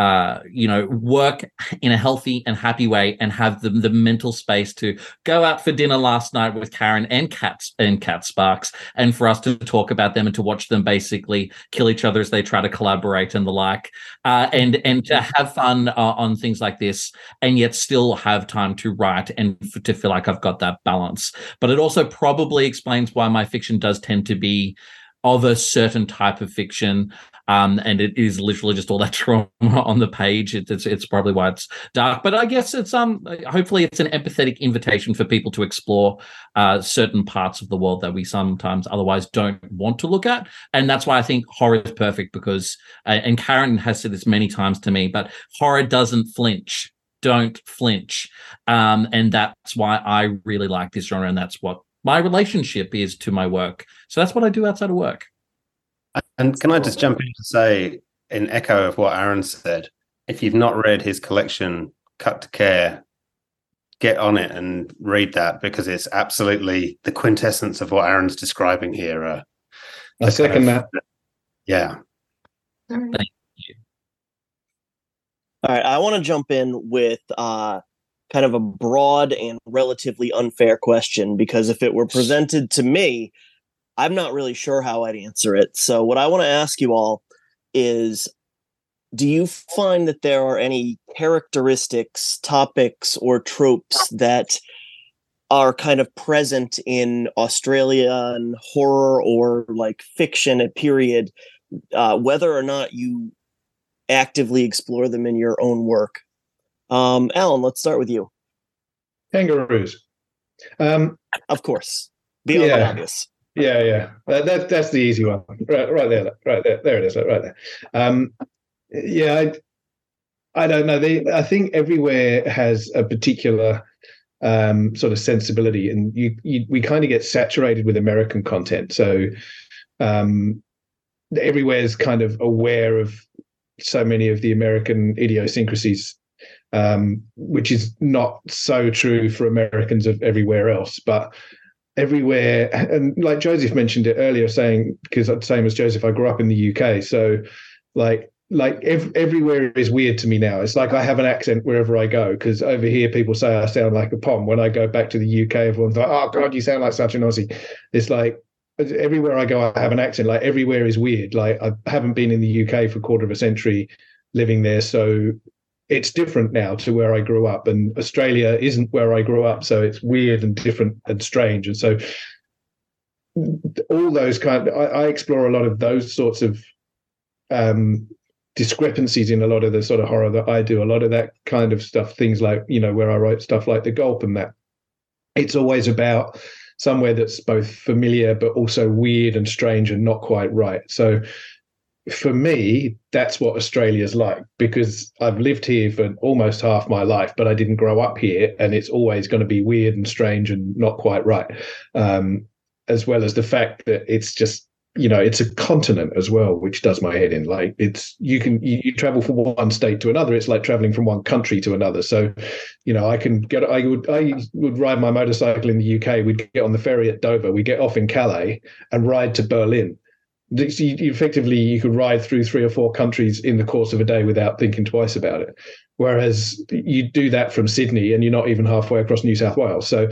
uh, you know, work in a healthy and happy way and have the, the mental space to go out for dinner last night with Kaaron and Cats and Kat Sparks, and for us to talk about them and to watch them basically kill each other as they try to collaborate and the like, uh, and and to have fun uh, on things like this, and yet still have time to write and f- to feel like I've got that balance. But it also probably explains why my fiction does tend to be of a certain type of fiction um, and it is literally just all that [LAUGHS] trauma on the page. It, it's it's probably why it's dark, but I guess it's um hopefully it's an empathetic invitation for people to explore uh, certain parts of the world that we sometimes otherwise don't want to look at, and that's why I think horror is perfect because uh, and Kaaron has said this many times to me, but horror doesn't flinch. Don't flinch, um, and that's why I really like this genre, and that's what my relationship is to my work. So that's what I do outside of work. And can I just jump in to say, in echo of what Aaron said, if you've not read his collection, Cut to Care, get on it and read that because it's absolutely the quintessence of what Aaron's describing here. Uh, I second kind of- that. Yeah. Thank All right, I want to jump in with uh, kind of a broad and relatively unfair question because if it were presented to me, I'm not really sure how I'd answer it. So, what I want to ask you all is do you find that there are any characteristics, topics, or tropes that are kind of present in Australian horror or like fiction at period, uh, whether or not you actively explore them in your own work? Um, Alan, let's start with you. Kangaroos. Um, Of course, beyond Yeah. obvious. Yeah, yeah. That, that that's the easy one. Right, right there, right there. There it is. Right there. Um, yeah, I, I don't know. They, I think everywhere has a particular um, sort of sensibility, and you, you we kind of get saturated with American content. So um, everywhere's kind of aware of so many of the American idiosyncrasies, um, which is not so true for Americans of everywhere else, but everywhere and like joseph mentioned it earlier saying because same as joseph i grew up in the uk so like like ev- everywhere is weird to me now. It's like i have an accent wherever i go because over here people say i sound like a pom. When i go back to the uk everyone's like oh god you sound like such an aussie. It's like everywhere i go i have an accent. Like everywhere is weird. Like i haven't been in the uk for a quarter of a century living there so it's different now to where I grew up, and Australia isn't where I grew up, so it's weird and different and strange. And so, all those kind, I, I explore a lot of those sorts of um, discrepancies in a lot of the sort of horror that I do. A lot of that kind of stuff, things like you know where I write stuff like the Gulp and that. It's always about somewhere that's both familiar but also weird and strange and not quite right. So for me, that's what Australia's like because I've lived here for almost half my life, but I didn't grow up here, and it's always going to be weird and strange and not quite right. Um, as well as the fact that it's just you know it's a continent as well, which does my head in. Like it's you can you, you travel from one state to another. It's like traveling from one country to another. So, you know, I can get I would I would ride my motorcycle in the UK. We'd get on the ferry at Dover. We get off in Calais and ride to Berlin you, you effectively you could ride through three or four countries in the course of a day without thinking twice about it. Whereas you do that from sydney and you're not even halfway across new south wales. So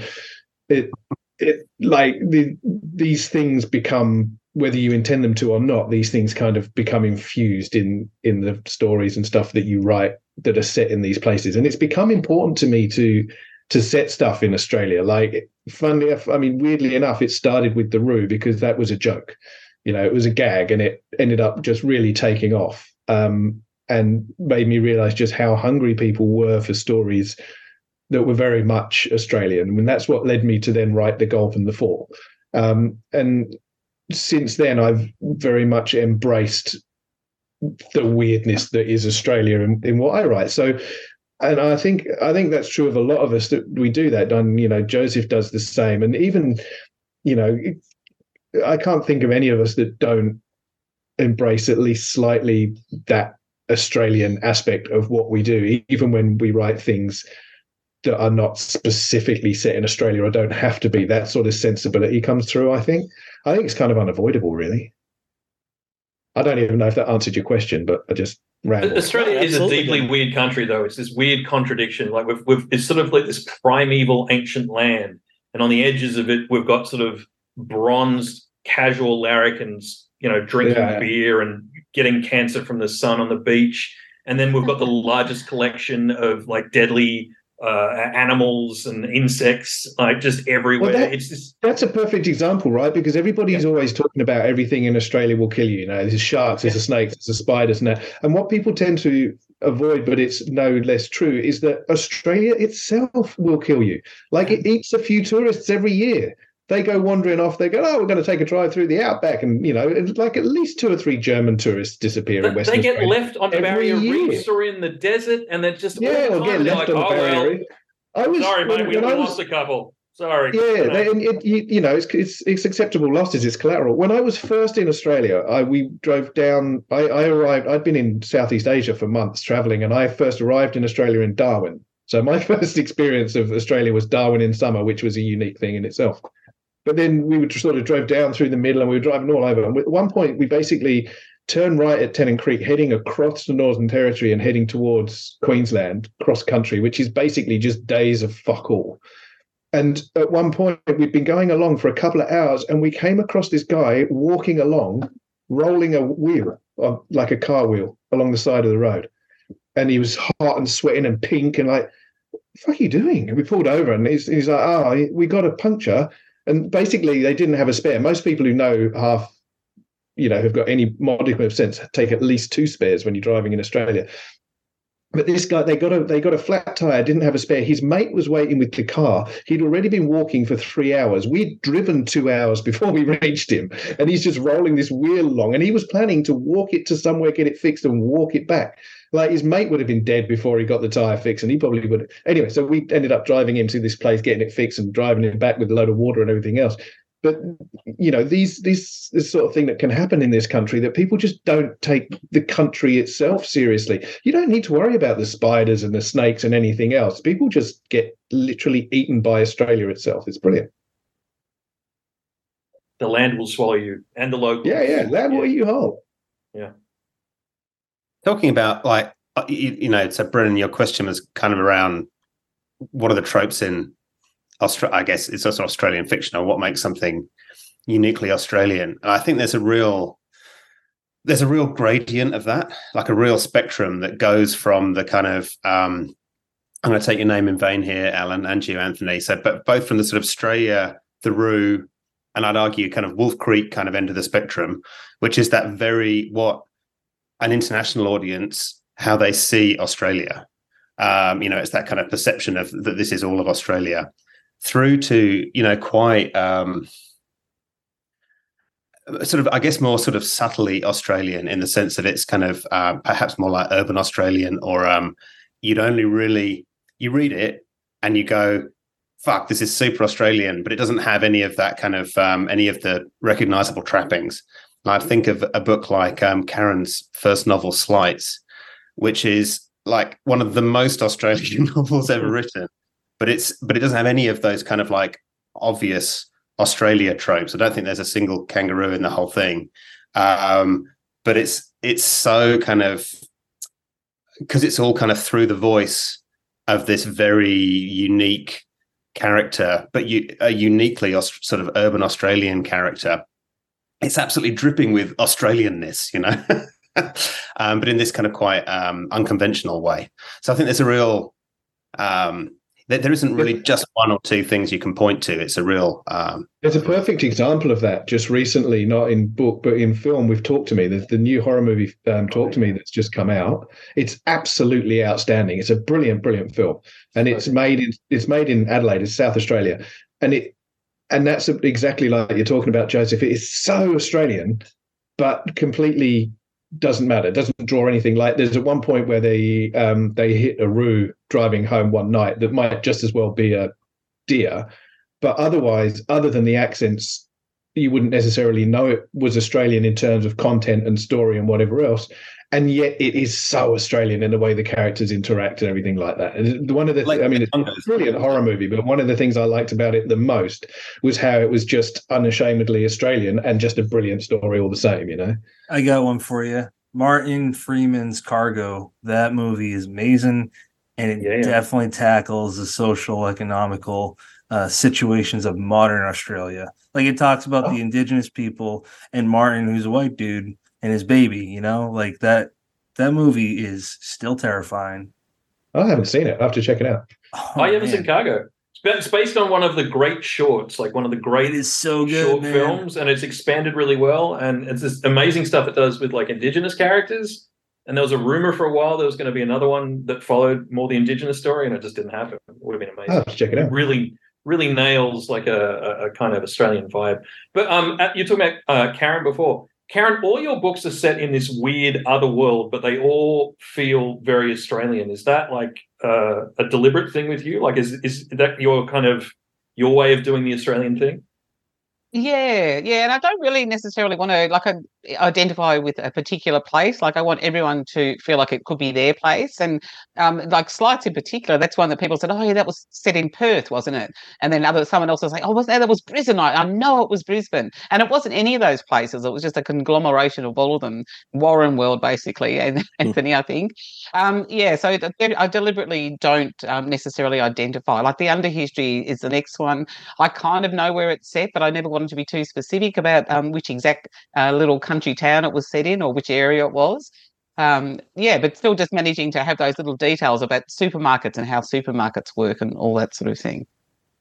it it like the, these things become whether you intend them to or not these things kind of become infused in in the stories and stuff that you write that are set in these places. And it's become important to me to to set stuff in australia. Like funnily i mean weirdly enough it started with the roo because that was a joke you know it was a gag and it ended up just really taking off um, and made me realize just how hungry people were for stories that were very much australian. Mean that's what led me to then write the gulp and the fall. Um, and since then i've very much embraced the weirdness that is australia in, in what i write. So and I think I think that's true of a lot of us that we do that. And you know, Joseph does the same, and even you know, I can't think of any of us that don't embrace at least slightly that Australian aspect of what we do, even when we write things that are not specifically set in Australia or don't have to be. That sort of sensibility comes through. I think. I think it's kind of unavoidable, really. I don't even know if that answered your question, but I just ramble. Australia No, is a deeply weird country, though. It's this weird contradiction. Like we've, we've it's sort of like this primeval ancient land, and on the edges of it, we've got sort of bronzed casual larrikins, you know, drinking Yeah. beer and getting cancer from the sun on the beach, and then we've got the largest collection of like deadly uh, animals and insects, like just everywhere. that- it's just That's a perfect example, right? Because everybody's always talking about everything in Australia will kill you. You know, there's sharks, there's a snakes, there's a spiders, and that. And what people tend to avoid, but it's no less true, is that Australia itself will kill you. Like it eats a few tourists every year. They go wandering off. They go, oh, we're going to take a drive through the outback, and you know, like at least two or three German tourists disappear in they, Western they get Australia. left on barrier year. reefs or in the desert, and they're just Yeah, or get left like, on oh, well, barrier. reef. I was Sorry, mate, we, we was lost a couple. Sorry. Yeah, You know. they, and it, you, you know, it's, it's it's acceptable losses. It's collateral. When I was first in Australia, I we drove down. I, I arrived. I'd been in Southeast Asia for months traveling, and I first arrived in Australia in Darwin. So my [LAUGHS] first experience of Australia was Darwin in summer, which was a unique thing in itself. But then we would sort of drove down through the middle, and we were driving all over. And at one point, we basically turned right at Tennant Creek, heading across the Northern Territory and heading towards Queensland, cross country, which is basically just days of fuck all. And at one point, we'd been going along for a couple of hours, and we came across this guy walking along, rolling a wheel, uh, like a car wheel, along the side of the road. And he was hot and sweating and pink, and like, "What the fuck are you doing?" And we pulled over, and he's, he's like, "Oh, we got a puncture." And basically, they didn't have a spare. Most people who know half, you know, have got any modicum of sense, take at least two spares when you're driving in Australia. But this guy, they got a they got a flat tire, didn't have a spare. His mate was waiting with the car. He'd already been walking for three hours. We'd driven two hours before we [LAUGHS] reached him, and he's just rolling this wheel along. And he was planning to walk it to somewhere, get it fixed, and walk it back. Like his mate would have been dead before he got the tire fixed, and he probably would. Anyway, so we ended up driving him to this place, getting it fixed, and driving him back with a load of water and everything else. But you know, these these this sort of thing that can happen in this country that people just don't take the country itself seriously. You don't need to worry about the spiders and the snakes and anything else. People just get literally eaten by Australia itself. It's brilliant. the land will swallow you and the locals. Yeah, yeah. Land will eat you whole. Talking about like uh, you, you know so brennan your question was kind of around what are the tropes in Austra- i guess it's also australian fiction or what makes something uniquely australian. And i think there's a real there's a real gradient of that like a real spectrum that goes from the kind of um i'm going to take your name in vain here alan and you anthony. So but both from the sort of australia the and i'd argue kind of wolf creek kind of end of the spectrum which is that very what an international audience how they see Australia. Um, you know, it's that kind of perception of that this is all of Australia, through to you know quite um, sort of I guess more sort of subtly Australian in the sense that it's kind of uh, perhaps more like urban Australian, or um, you'd only really you read it and you go, "Fuck, this is super Australian," but it doesn't have any of that kind of um, any of the recognizable trappings. I think of a book like um, Kaaron's first novel, Slights, which is like one of the most [LAUGHS] Australian [LAUGHS] novels ever written, but it's but it doesn't have any of those kind of like obvious Australia tropes. I don't think there's a single kangaroo in the whole thing, um, but it's it's so kind of because it's all kind of through the voice of this very unique character, but you, a uniquely Aust- sort of urban Australian character it's absolutely dripping with Australianness, you know, [LAUGHS] um, but in this kind of quite um, unconventional way. So I think there's a real, um, there, there isn't really just one or two things you can point to. It's a real. Um, There's a perfect example of that just recently, not in book, but in film. We've talked to me. There's the new horror movie, um, Talk to Me, that's just come out. It's absolutely outstanding. It's a brilliant, brilliant film, and it's made in it's made in Adelaide, it's South Australia, and it and that's exactly like you're talking about, Joseph. It is so Australian, but completely doesn't matter. Doesn't draw anything. Like there's at one point where they um, they hit a roo driving home one night that might just as well be a deer, but otherwise, other than the accents, you wouldn't necessarily know it was Australian in terms of content and story and whatever else. And yet, it is so Australian in the way the characters interact and everything like that. And one of the, Like I mean, it's Tongas. a brilliant horror movie, but one of the things I liked about it the most was how it was just unashamedly Australian and just a brilliant story all the same. You know, I got one for you. Martin Freeman's Cargo. That movie is amazing, and it Yeah, yeah. definitely tackles the social, economical uh, situations of modern Australia. Like it talks about Oh. the indigenous people and Martin, who's a white dude, and his baby. You know, like that. That movie is still terrifying. I haven't seen it. I have to check it out. Oh, I haven't man. seen Cargo. It's based on one of the great shorts, like one of the great It is so good, short man. films, and it's expanded really well. And it's this amazing stuff it does with like indigenous characters. And there was a rumor for a while there was going to be another one that followed more the indigenous story, and it just didn't happen. It would have been amazing. have to check it out. really really nails like a, a, a kind of Australian vibe. But um, uh, you talking about uh, Kaaron before. Kaaron, all your books are set in this weird other world, but they all feel very Australian. Is that like uh, a deliberate thing with you? Like, is is that your kind of your way of doing the Australian thing? Yeah, yeah, and I don't really necessarily want to like identify with a particular place. Like I want everyone to feel like it could be their place, and um, like Slights in particular, that's one that people said, "Oh, yeah, that was set in Perth, wasn't it?" And then other someone else was like, "Oh, was that that was Brisbane?" I, I know it was Brisbane, and it wasn't any of those places. It was just a conglomeration of all of them. Warren World, basically, and [LAUGHS] Anthony, I think. Um, yeah, so I deliberately don't um, necessarily identify. Like the Underhistory is the next one. I kind of know where it's set, but I never wanted to be too specific about um, which exact uh, little country town it was set in or which area it was. Um, yeah, but still just managing to have those little details about supermarkets and how supermarkets work and all that sort of thing.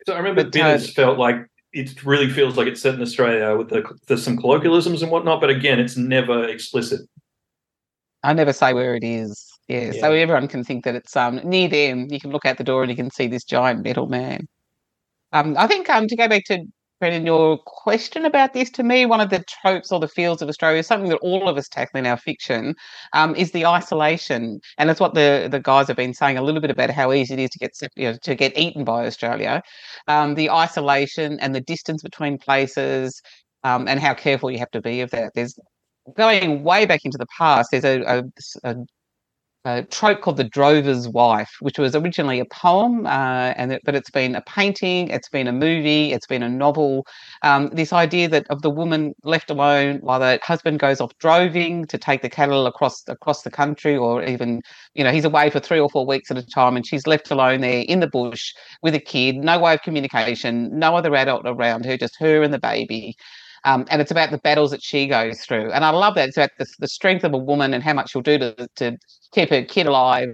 So I remember But, uh, felt like it really feels like it's set in Australia with the, there's some colloquialisms and whatnot, but again, it's never explicit. I never say where it is. Yeah, so everyone can think that it's um near them. You can look out the door and you can see this giant metal man. Um, I think um to go back to Brennan, your question about this to me, one of the tropes or the fields of Australia, something that all of us tackle in our fiction, um, is the isolation, and that's what the the guys have been saying a little bit about how easy it is to get you know, to get eaten by Australia, um, the isolation and the distance between places, um, and how careful you have to be of that. There's going way back into the past. There's a, a, a a trope called the drover's wife, which was originally a poem, uh, and it, but it's been a painting, it's been a movie, it's been a novel. Um, this idea that of the woman left alone while the husband goes off droving to take the cattle across across the country, or even you know he's away for three or four weeks at a time, and she's left alone there in the bush with a kid, no way of communication, no other adult around her, just her and the baby. Um, and it's about the battles that she goes through. And I love that. It's about the, the strength of a woman and how much she'll do to, to keep her kid alive,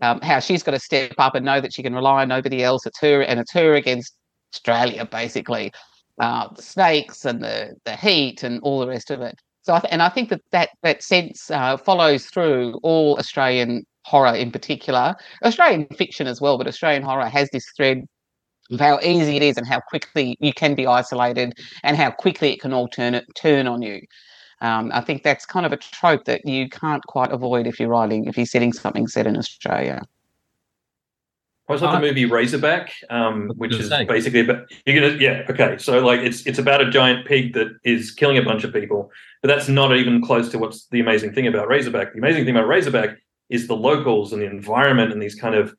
um, how she's got to step up and know that she can rely on nobody else. It's her, and it's her against Australia, basically. Uh, the snakes and the, the heat and all the rest of it. So, I th- and I think that that, that sense uh, follows through all Australian horror in particular, Australian fiction as well, but Australian horror has this thread how easy it is and how quickly you can be isolated and how quickly it can all turn turn on you. Um, I think that's kind of a trope that you can't quite avoid if you're writing if you're setting something set in Australia. I was like Uh, the movie Razorback, um, which is say. basically about you're gonna yeah okay so like it's it's about a giant pig that is killing a bunch of people, but that's not even close to what's the amazing thing about Razorback. The amazing thing about Razorback is the locals and the environment and these kind of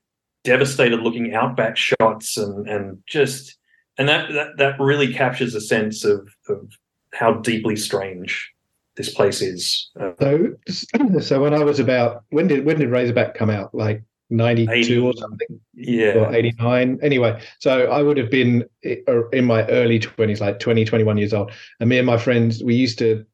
devastated looking outback shots and and just and that that that really captures a sense of of how deeply strange this place is. Uh, So, [CLEARS THROAT] so when I was about when did when did Razorback come out? Like ninety two or something, yeah, or eighty nine. Anyway, so I would have been er, in my early twenties, like 20, 21 years old, and me and my friends we used to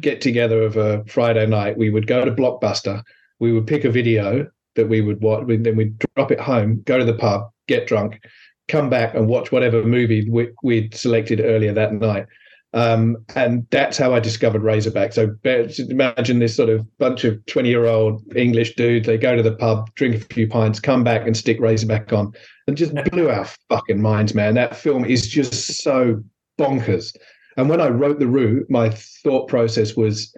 get together of a Friday night. We would go to Blockbuster. We would pick a video that we would watch. we- Then we'd drop it home, go to the pub, get drunk, come back and watch whatever movie we, we'd selected earlier that night. Um, and that's how I discovered Razorback. So imagine this sort of bunch of 20 year old English dudes. They go to the pub, drink a few pints, come back and stick Razorback on and just blew our fucking minds, man. That film is just so bonkers. And when I wrote The Roo, my thought process was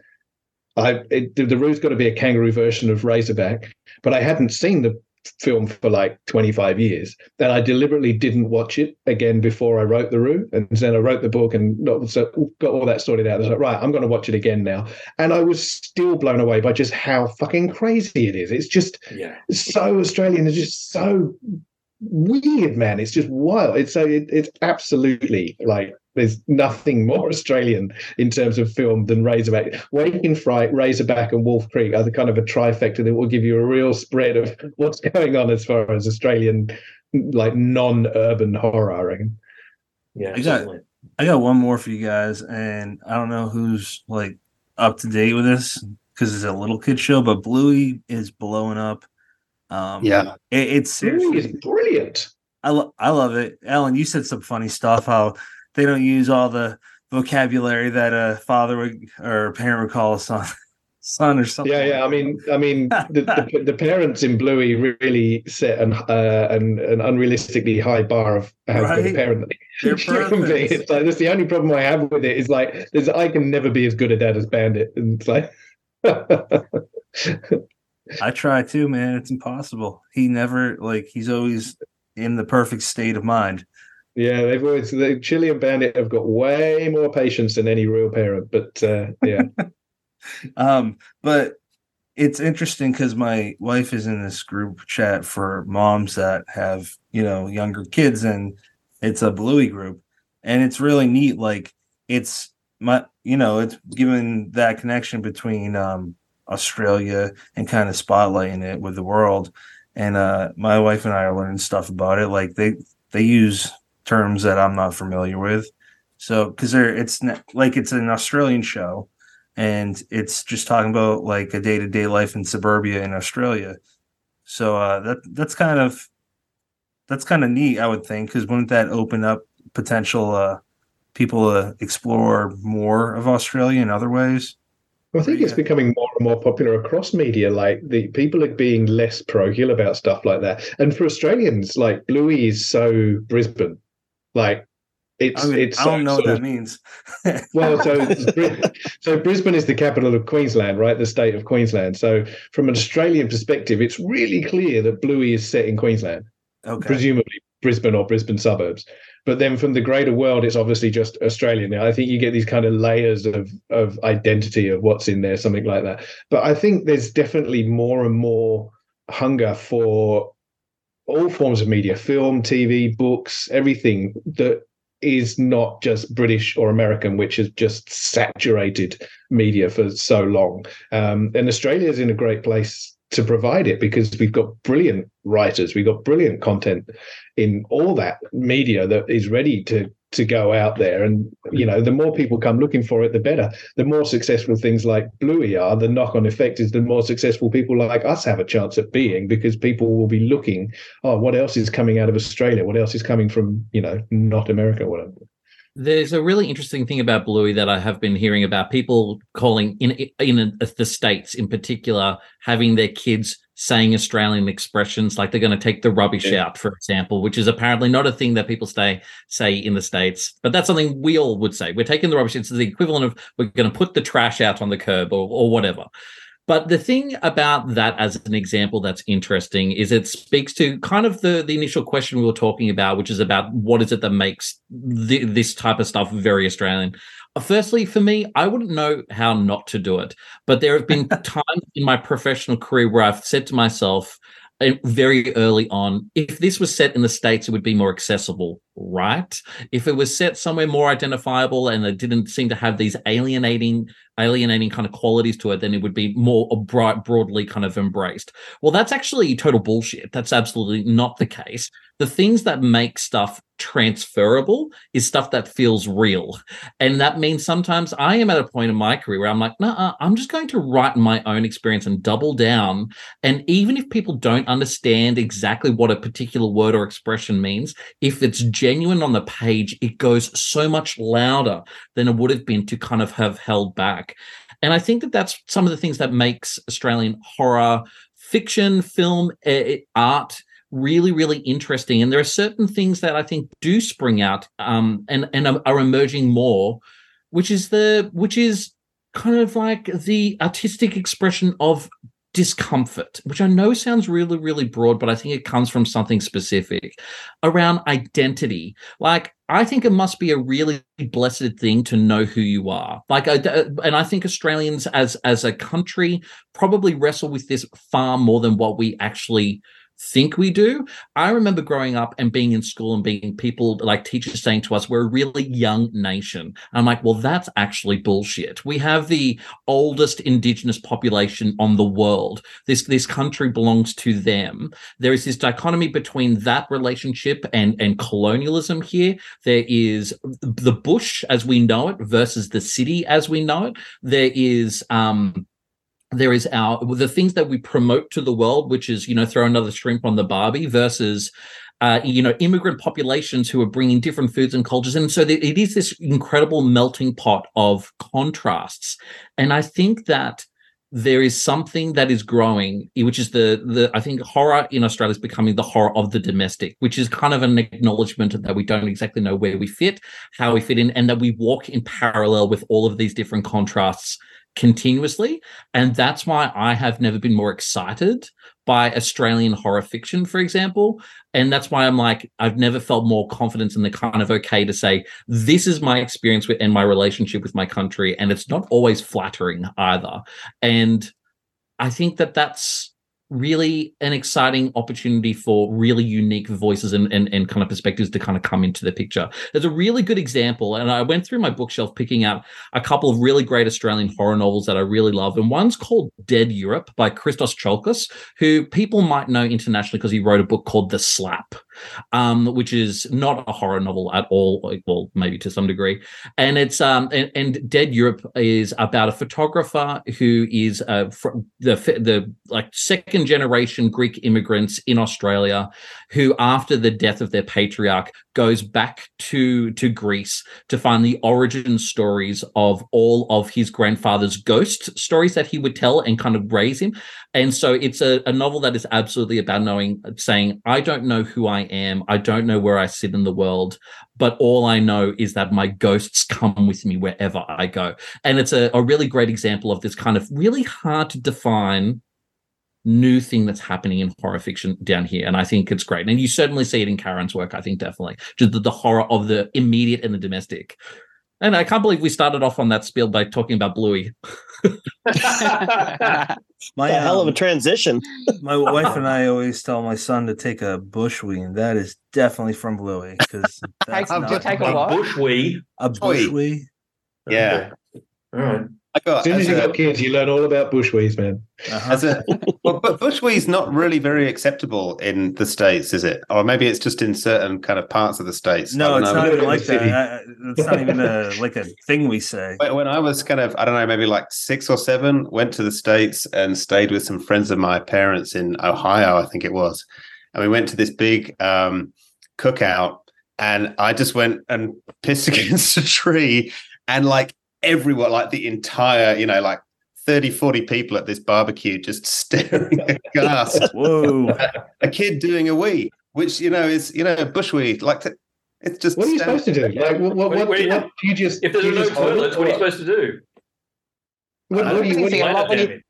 I it, the Roo's got to be a kangaroo version of Razorback, but I hadn't seen the film for like 25 years. Then I deliberately didn't watch it again before I wrote The Roo. And then I wrote the book and not, so got all that sorted out. I was like, right, I'm going to watch it again now. And I was still blown away by just how fucking crazy it is. It's just yeah. so Australian. It's just so weird, man. It's just wild. It's so it, it's absolutely like there's nothing more [LAUGHS] Australian in terms of film than Razorback. Wake in Fright, Razorback, and Wolf Creek are the kind of a trifecta that will give you a real spread of [LAUGHS] what's going on as far as Australian, like non-urban horror. I reckon. Yeah, I got- certainly. I got one more for you guys, and I don't know who's like up to date with this because it's a little kid show, but Bluey is blowing up. Um, Yeah. it, it's Really, seriously, is brilliant. I lo- I love it. Alan, you said some funny stuff. How they don't use all the vocabulary that a father would or a parent would call a son, [LAUGHS] son or something. Yeah, yeah. I mean, I mean, the, the, [LAUGHS] the parents in Bluey really set an uh, an, an unrealistically high bar of how good a parent [LAUGHS] They're can be. perfect. It's like that's the only problem I have with it is like there's I can never be as good a dad as Bandit, and it's like. I try too, man. It's impossible. He never like he's always in the perfect state of mind. Yeah, they've always the Chilli and Bandit have got way more patience than any real parent. But uh, yeah, [LAUGHS] Um, but it's interesting because my wife is in this group chat for moms that have you know younger kids, and it's a Bluey group, and it's really neat. Like it's my you know it's given that connection between um Australia and kind of spotlighting it with the world. And uh, my wife and I are learning stuff about it. Like they they use terms that I'm not familiar with. So because they're it's like it's an Australian show, and it's just talking about like a day to day life in suburbia in Australia. So uh, that that's kind of that's kind of neat, I would think, because wouldn't that open up potential uh, people to explore more of Australia in other ways? I think it's becoming more popular across media. Like the people are being less parochial about stuff like that. And for Australians, like Bluey is so Brisbane, like it's I, mean, it's I don't so- know what so- that means. [LAUGHS] Well, so so Brisbane is the capital of Queensland, right? The state of Queensland. So from an Australian perspective, it's really clear that Bluey is set in Queensland, okay, presumably Brisbane or Brisbane suburbs. But then from the greater world, it's obviously just Australian. Now, I think you get these kind of layers of of identity of what's in there, something like that. But I think there's definitely more and more hunger for all forms of media, film, TV, books, everything that is not just British or American, which has just saturated media for so long. Um, and Australia is in a great place to provide it because we've got brilliant writers, we've got brilliant content in all that media that is ready to to go out there. And you know the more people come looking for it the better. The more successful things like bluey are the knock-on effect is the more successful people like us have a chance at being because people will be looking oh what else is coming out of australia? What else is coming from you know not america whatever There's a really interesting thing about Bluey that I have been hearing about people calling in in the states in particular having their kids saying Australian expressions like they're going to take the rubbish Yeah. out, for example, which is apparently not a thing that people stay say in the states, but that's something we all would say. We're taking the rubbish. It's the equivalent of we're going to put the trash out on the curb or or whatever. But the thing about that as an example that's interesting is it speaks to kind of the, the initial question we were talking about, which is about what is it that makes th- this type of stuff very Australian. Firstly, for me, I wouldn't know how not to do it. But there have been [LAUGHS] times in my professional career where I've said to myself, uh, very early on, if this was set in the States, it would be more accessible, right? If it was set somewhere more identifiable and it didn't seem to have these alienating alienating kind of qualities to it, then it would be more broadly kind of embraced. Well, that's actually total bullshit. That's absolutely not the case. The things that make stuff transferable is stuff that feels real. And that means sometimes I am at a point in my career where I'm like, nah, I'm just going to write my own experience and double down. And even if people don't understand exactly what a particular word or expression means, if it's genuine on the page, it goes so much louder than it would have been to kind of have held back. And I think that that's some of the things that makes Australian horror fiction, film, art really, really interesting. And there are certain things that I think do spring out um, and and are emerging more, which is the which is kind of like the artistic expression of discomfort, which I know sounds really, really broad, but I think it comes from something specific around identity. Like, I think it must be a really blessed thing to know who you are. Like, I- uh, and I think Australians as as a country probably wrestle with this far more than what we actually think we do. I remember growing up and being in school and being people like teachers saying to us, we're a really young nation. I'm like, well, that's actually bullshit. We have the oldest indigenous population on the world. This this country belongs to them. There is this dichotomy between that relationship and, and colonialism here. There is the bush as we know it versus the city as we know it. There is um there is our the things that we promote to the world, which is you know throw another shrimp on the Barbie versus. Uh, you know, immigrant populations who are bringing different foods and cultures, and so it is this incredible melting pot of contrasts. And I think that there is something that is growing, which is the the I think horror in Australia is becoming the horror of the domestic, which is kind of an acknowledgement that we don't exactly know where we fit, how we fit in, and that we walk in parallel with all of these different contrasts continuously. And that's why I have never been more excited by Australian horror fiction, for example. And that's why I'm like, I've never felt more confidence in the kind of okay to say, this is my experience with and my relationship with my country. And it's not always flattering either. And I think that that's really an exciting opportunity for really unique voices and, and, and kind of perspectives to kind of come into the picture. There's a really good example, and I went through my bookshelf picking out a couple of really great Australian horror novels that I really love. And one's called Dead Europe by Christos Tsiolkas, who people might know internationally because he wrote a book called The Slap, um, which is not a horror novel at all, well, maybe to some degree. And it's um and, and Dead Europe is about a photographer who is uh the the like second generation Greek immigrants in Australia who, after the death of their patriarch, goes back to, to Greece to find the origin stories of all of his grandfather's ghost stories that he would tell and kind of raise him. And so it's a, a novel that is absolutely about knowing, saying, I don't know who I am. I don't know where I sit in the world but all I know is that my ghosts come with me wherever I go. And it's a, a, really great example of this kind of really hard to define new thing that's happening in horror fiction down here. And I think it's great. And you certainly see it in Kaaron's work, I think, definitely. Just the, the horror of the immediate and the domestic. And I can't believe we started off on that spiel by talking about Bluey. [LAUGHS] my a hell of a um, transition. my wife and I always tell my son to take a bushwee, and that is definitely from Bluey. Because [LAUGHS] take, not, take a, a bushwee. A bushwee. Yeah. All right. I got, as soon as, as you a, got kids, you learn all about bushwees, man. Uh-huh. As a, [LAUGHS] well, but bushwee's not really very acceptable in the states, is it? Or maybe it's just in certain kind of parts of the states. No, it's know. not even like that. It's not even a, like a thing we say. When I was kind of, I don't know, maybe like six or seven, went to the states and stayed with some friends of my parents in Ohio, I think it was, and we went to this big um, cookout, and I just went and [LAUGHS] pissed against a tree, and like everyone, like the entire, you know, like 30, 40 people at this barbecue just [LAUGHS] staring aghast. [LAUGHS] Whoa. a kid doing a wee, which, you know, is, you know, bushwee. Like, to, it's just. What are you supposed to do? Like, what, what, what, what, you, what you just. If there's no toilets, what are you supposed to do? What, what, do you, what do you,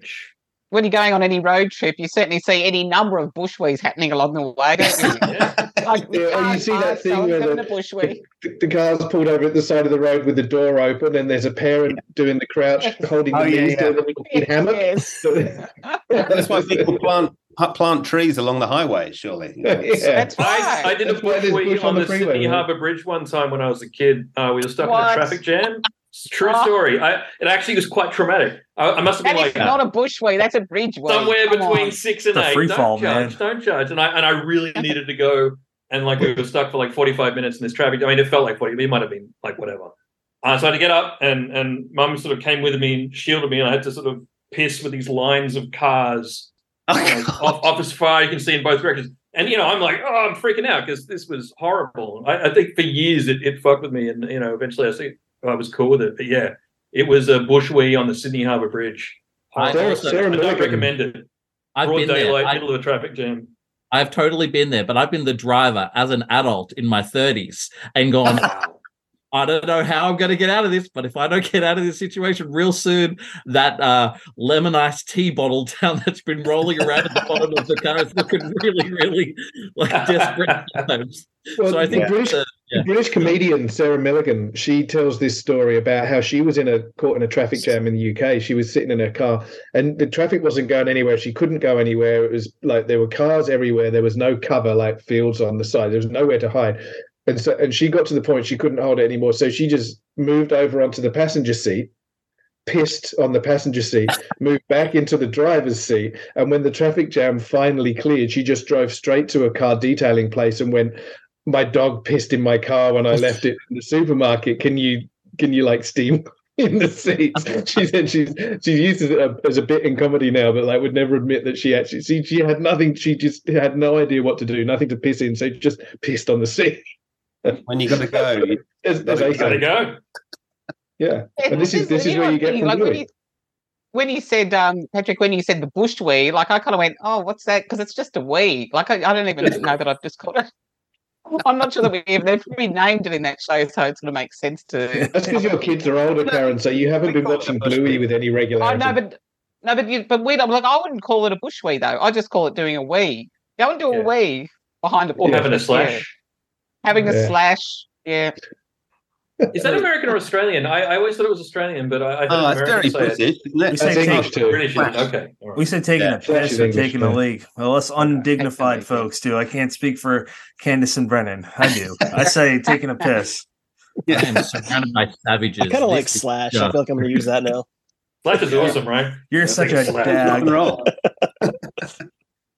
when you're going on any road trip, you certainly see any number of bushwees happening along the way, don't you? [LAUGHS] [LAUGHS] yeah. like, yeah, you see that thing where the, the, the, car's pulled over at the side of the road with the door open, and there's a parent doing the crouch, [LAUGHS] holding oh, the yeah, yeah. doing the hammock. Yes. [LAUGHS] That's why people plant plant trees along the highway. Surely, yeah. That's right. I, I did a bushwee on, on, the, the Sydney Harbour Bridge one time when I was a kid. Uh, we were stuck what? in a traffic jam. True oh. story. I, it actually was quite traumatic. I, I must have been that like not a bushway. That's a bridgeway. Somewhere Come between on. six and eight. Free don't fall, judge. Man. Don't judge. And I and I really needed to go. And like we were stuck for like forty five minutes in this traffic. I mean, it felt like forty. It might have been like whatever. Uh, so I had to get up, and and Mum sort of came with me and shielded me, and I had to sort of piss with these lines of cars oh, like, off, off as far you can see in both directions. And you know, I'm like, oh, I'm freaking out because this was horrible. I, I, think for years it, it fucked with me, and you know, eventually I see I was cool with it. But yeah, it was a bushwee on the Sydney Harbour Bridge. I, also, I don't recommend it. I've Broad been daylight, there. middle of a traffic jam. I've totally been there, but I've been the driver as an adult in my 30s and gone, [LAUGHS] I don't know how I'm going to get out of this, but if I don't get out of this situation real soon, that uh, lemon iced tea bottle [LAUGHS] down that's been rolling around at the bottom of the car is looking really, really like desperate [LAUGHS] times. Well, so I think British, Yeah. British comedian Sarah Millican, she tells this story about how she was in a caught in a traffic jam in the UK. She was sitting in her car and the traffic wasn't going anywhere. She couldn't go anywhere. It was like there were cars everywhere. There was no cover, like fields on the side. There was nowhere to hide. And so and she got to the point she couldn't hold it anymore. So she just moved over onto the passenger seat pissed on the passenger seat, [LAUGHS] moved back into the driver's seat, and when the traffic jam finally cleared, she just drove straight to a car detailing place and went, "My dog pissed in my car when I left it in the supermarket. Can you can you like steam?" [LAUGHS] In the seats, she said she's she uses it as a bit in comedy now, but like would never admit that she actually see she had nothing. She just had no idea what to do, nothing to piss in, so she just pissed on the seat. When you got to go, you- [LAUGHS] As- as gotta go. Yeah, and this is this is where you get from like when Louis. you, when you said um Patrick, when you said the bush wee, like I kind of went, oh, what's that? Because it's just a wee. Like I, I don't even know that I've just called it. [LAUGHS] I'm not sure that we even they've probably named it in that show, so it sort of makes sense to. That's because your kids are older, Kaaron. So you haven't been watching Bluey with any regularity. I regularity. know, but no, but you, but we. I'm like, I wouldn't call it a bush wee though. I just call it doing a wee. Go and do Yeah. a wee behind a Or bush. having a Yeah. slash. Having a slash. Yeah. Is that [LAUGHS] American or Australian? I, I always thought it was Australian, but I, I heard oh, it's very Americans say it. British, isn't it? We say That's English too. British, okay. all right. we said taking Yeah. a piss is or English, taking a yeah. leak. Well, us undignified Take folks do. I can't speak for Candace and Brennan. I do. I [LAUGHS] say taking a piss. I am surrounded by savages. I kind of like Slash. yeah. I feel like I'm going to use that now. Slash is awesome, right? You're I such think a Slash- Rock dag. [LAUGHS]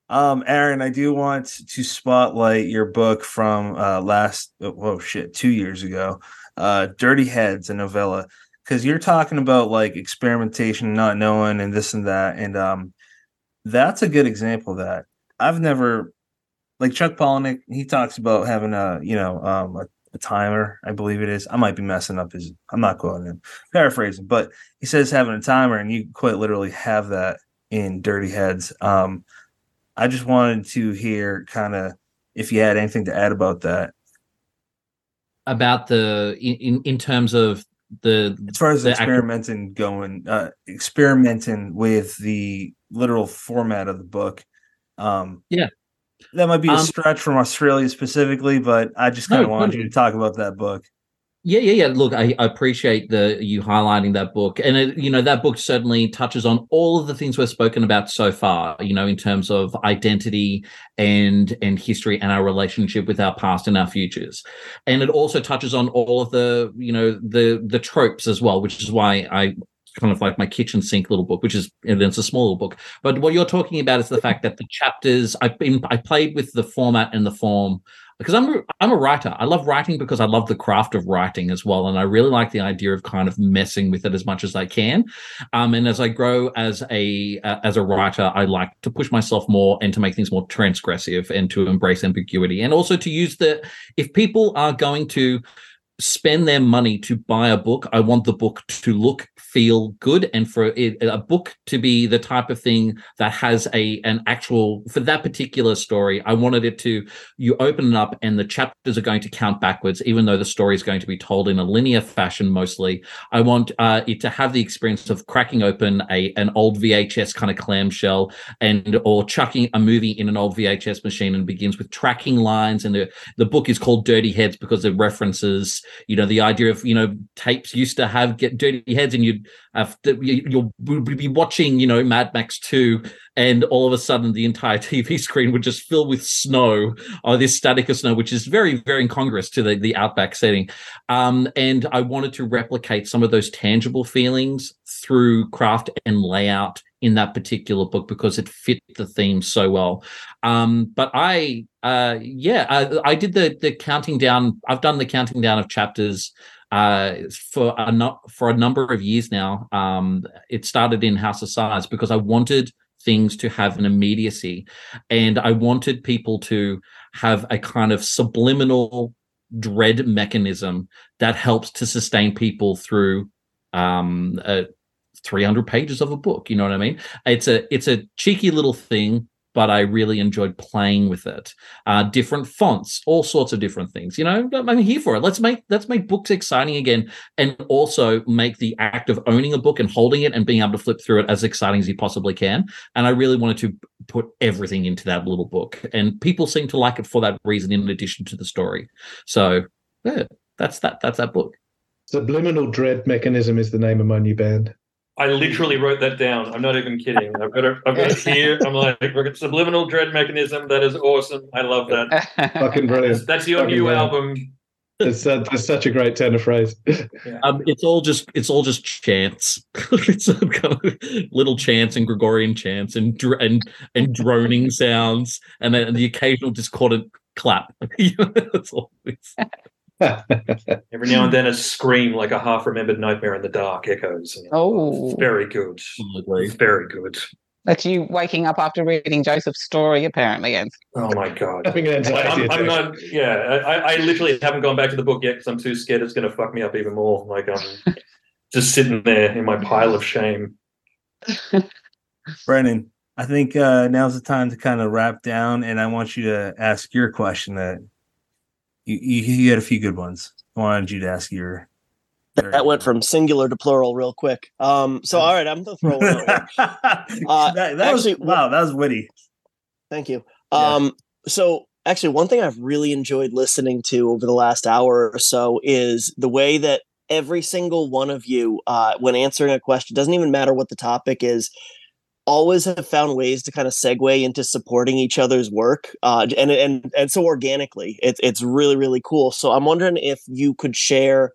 Um, Aaron, I do want to spotlight your book from uh last oh whoa, shit, two years ago. Uh Dirty Heads, a novella. Because you're talking about like experimentation, not knowing and this and that. And um that's a good example of that. I've never like Chuck Palahniuk, he talks about having a, you know, um a, a timer, I believe it is. I might be messing up his I'm not quoting him, paraphrasing, but he says having a timer, and you quite literally have that in Dirty Heads. Um I just wanted to hear kind of if you had anything to add about that about the in, in terms of the as far as The experimenting going uh experimenting with the literal format of the book um Yeah. that might be a Um, stretch from australia specifically but i just kind of No, wanted totally. you to talk about that book Yeah, yeah, yeah. Look, I, I appreciate the you highlighting that book, and it, you know that book certainly touches on all of the things we've spoken about so far. You know, in terms of identity and and history and our relationship with our past and our futures, and it also touches on all of the you know the the tropes as well, which is why I kind of like my kitchen sink little book, which is it's a smaller book. But what you're talking about is the fact that the chapters I've been I played with the format and the form because I'm a, I'm a writer. I love writing because I love the craft of writing as well, and I really like the idea of kind of messing with it as much as I can. Um, and as I grow as a uh, as a writer, I like to push myself more and to make things more transgressive and to embrace ambiguity, and also to use the if people are going to spend their money to buy a book, I want the book to look, feel good, and for it, a book to be the type of thing that has a an actual for that particular story. I wanted it to you open it up and the chapters are going to count backwards, even though the story is going to be told in a linear fashion mostly. I want uh, it to have the experience of cracking open a an old VHS kind of clamshell and or chucking a movie in an old VHS machine and begins with tracking lines and the the book is called Dirty Heads because it references you know the idea of you know tapes used to have get dirty heads and you'd you, you'll be watching you know Mad Max 2 and all of a sudden the entire [LAUGHS] TV screen would just fill with snow or this static of snow which is very very incongruous to the the outback setting. Um and I wanted to replicate some of those tangible feelings through craft and layout in that particular book because it fit the theme so well. Um but i uh yeah I, I did the the counting down i've done the counting down of chapters uh for a no, for a number of years now um it started in House of Sighs because i wanted things to have an immediacy and i wanted people to have a kind of subliminal dread mechanism that helps to sustain people through um uh, 300 pages of a book you know what i mean? It's a it's a cheeky little thing but i really enjoyed playing with it uh different fonts all sorts of different things you know i'm here for it let's make let's make books exciting again and also make the act of owning a book and holding it and being able to flip through it as exciting as you possibly can and i really wanted to put everything into that little book and people seem to like it for that reason in addition to the story so Yeah, that's that. That's that book. Subliminal Dread Mechanism is the name of my new band. I literally wrote that down. I'm not even kidding. I've got it. I've got it here. [LAUGHS] I'm like, look at subliminal dread mechanism. That is awesome. I love that. Fucking brilliant. That's your Fucking new brilliant. album. It's, uh, it's such a great tenor phrase. [LAUGHS] Um, it's all just it's all just chants. [LAUGHS] it's a kind of little chants and Gregorian chants and dr- and and droning sounds and then the occasional discordant clap. That's all. It is. Every now and then, a scream like a half-remembered nightmare in the dark echoes. Oh. very good. Absolutely. Very good. That's you waking up after reading Joseph's story, apparently, and Oh my god. Having an anxiety I'm, I'm not. Yeah, I, I literally haven't gone back to the book yet because I'm too scared it's going to fuck me up even more. Like I'm [LAUGHS] just sitting there in my pile of shame. Brennan, I think uh, now's the time to kind of wrap down, and I want you to ask your question. That you you, you had a few good ones. I wanted you to ask your. That went from singular to plural real quick. Um, so all right, I'm gonna throw one out. [LAUGHS] Uh, that, that was wow. That was witty. Thank you. Yeah. Um, so actually, one thing I've really enjoyed listening to over the last hour or so is the way that every single one of you, uh, when answering a question, doesn't even matter what the topic is, always have found ways to kind of segue into supporting each other's work, uh, and and and so organically, it's it's really really cool. So I'm wondering if you could share.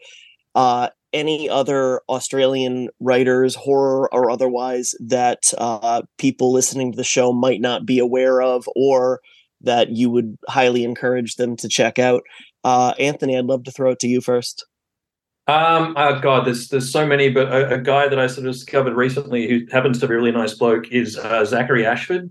Uh, any other Australian writers, horror or otherwise, that uh, people listening to the show might not be aware of, or that you would highly encourage them to check out. Uh, Anthony, I'd love to throw it to you first. Um, oh God, there's there's so many, but a, a guy that I sort of discovered recently who happens to be a really nice bloke is uh, Zachary Ashford,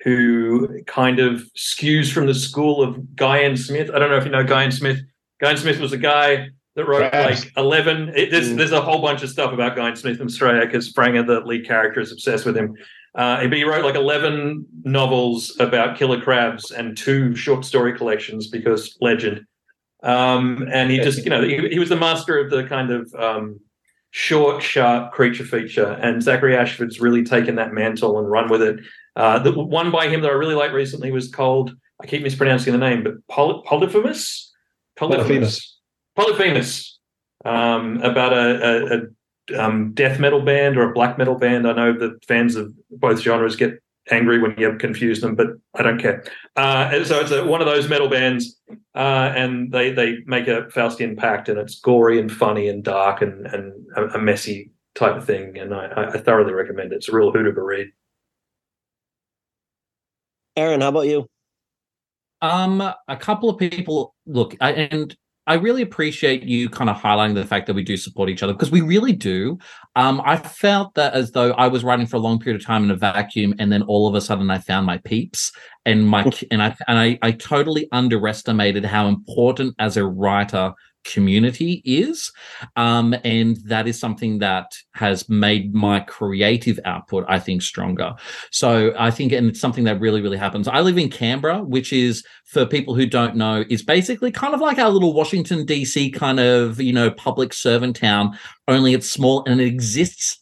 who kind of skews from the school of Guy N. Smith. I don't know if you know Guy N. Smith. Guy N. Smith was a guy that wrote like eleven. It, there's Mm. there's a whole bunch of stuff about Guy N. Smith in Australia because Franger, the lead character, is obsessed with him. Uh, but he wrote like 11 novels about killer crabs and two short story collections because legend. Um, and he just, you know, he, he was the master of the kind of um, short, sharp creature feature. And Zachary Ashford's really taken that mantle and run with it. Uh, the one by him that I really liked recently was called, I keep mispronouncing the name, but Poly- Polyphemus? Polyphemus. Polyphemus. Um, about a, a, a um, death metal band or a black metal band. I know that fans of both genres get angry when you confuse them, but I don't care. Uh, and so it's a, one of those metal bands, uh, and they they make a Faustian pact, and it's gory and funny and dark and and a, a messy type of thing. And I, I- I thoroughly recommend it. It's a real hoot of a read. Aaron, how about you? Um, a couple of people look, I, and I really appreciate you kind of highlighting the fact that we do support each other because we really do. Um, I felt that as though I was writing for a long period of time in a vacuum, and then all of a sudden I found my peeps and my and I and I, I totally underestimated how important as a writer community is um and that is something that has made my creative output i think stronger. So i think and it's something that really really happens. I live in canberra which is for people who don't know is basically kind of like our little washington dc kind of you know public servant town only it's small and it exists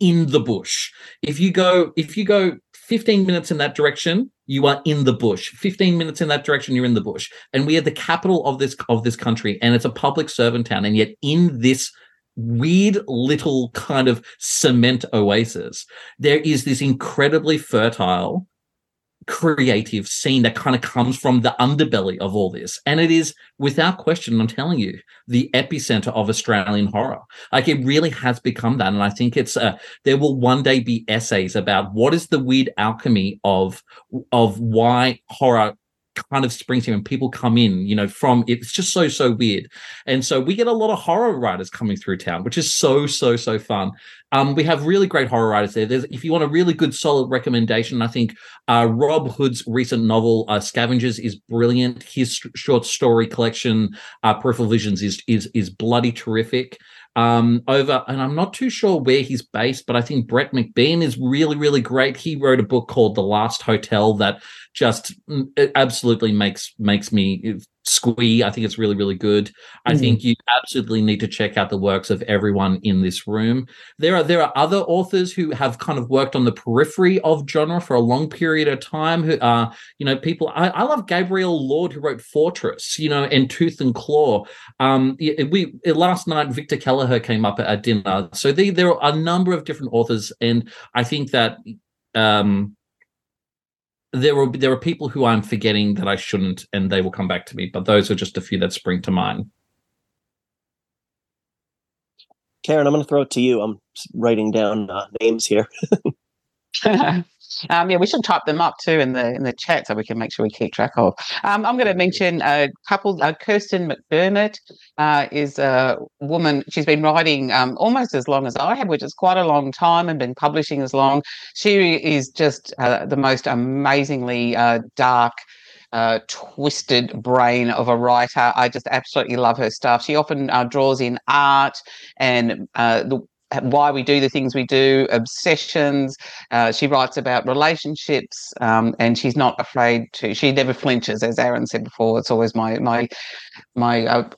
in the bush. If you go if you go 15 minutes in that direction you are in the bush. 15 minutes in that direction you're in the bush. And we are the capital of this of this country and it's a public servant town and yet in this weird little kind of cement oasis there is this incredibly fertile creative scene that kind of comes from the underbelly of all this. And it is without question i'm telling you the epicenter of australian horror. Like it really has become that and i think it's uh, there will one day be essays about what is the weird alchemy of of why horror kind of springs here and people come in you know from it's just so so weird. And so we get a lot of horror writers coming through town which is so so so fun. Um we have really great horror writers there. There's if you want a really good solid recommendation i think uh rob hood's recent novel uh scavengers is brilliant. His sh- short story collection uh peripheral visions is is is bloody terrific. Um, over, and I'm not too sure where he's based, but I think Brett McBean is really, really great. He wrote a book called The Last Hotel that just it absolutely makes makes me squee. I think it's really, really good. I Mm. think you absolutely need to check out the works of everyone in this room. There are there are other authors who have kind of worked on the periphery of genre for a long period of time. Who are you know people? I, I love Gabrielle Lord who wrote Fortress, you know, and Tooth and Claw. Um, we last night Victor Kelleher came up at dinner. So the, there are a number of different authors, and I think that. Um, there will be, there are people who I'm forgetting that I shouldn't, and they will come back to me. But those are just a few that spring to mind. Kaaron, I'm going to throw it to you. I'm writing down uh, names here. [LAUGHS] [LAUGHS] um, yeah, we should type them up too in the in the chat so we can make sure we keep track of. Um, I'm going to mention a couple. Uh, Kirstyn McDermott uh, is a woman. She's been writing um, almost as long as I have, which is quite a long time, and been publishing as long. She is just uh, the most amazingly uh, dark. Uh, twisted brain of a writer. I just absolutely love her stuff. She often uh, draws in art and uh, the why we do the things we do, obsessions. Uh, she writes about relationships, um, and she's not afraid to. She never flinches, as Aaron said before. It's always my my my. Uh,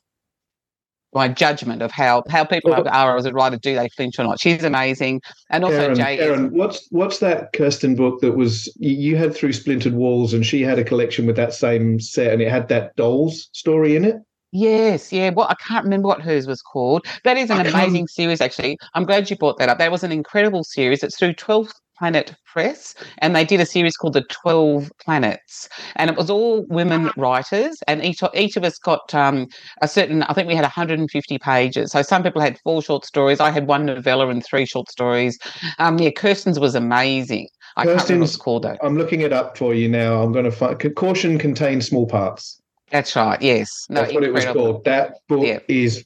my judgment of how how people Well, are as a writer, do they flinch or not? She's amazing, and also Aaron, Jay. is- what's what's that Kirstyn book that was you had through Splintered Walls, and she had a collection with that same set, and it had that dolls story in it. Yes, yeah. Well, I can't remember what hers was called. That is an [CLEARS THROAT] amazing series, actually. I'm glad you brought that up. That was an incredible series. It's through 12th Planet Press, and they did a series called The 12 Planets. And it was all women writers, and each, each of us got um, a certain, I think we had 150 pages. So some people had four short stories. I had one novella and three short stories. Um, yeah, Kirstyn's was amazing. I can't remember what it's Kirstyn's- called, though. I'm looking it up for you now. I'm going to find caution contains small parts. That's right, yes. No, That's what it was called. That book Yeah. is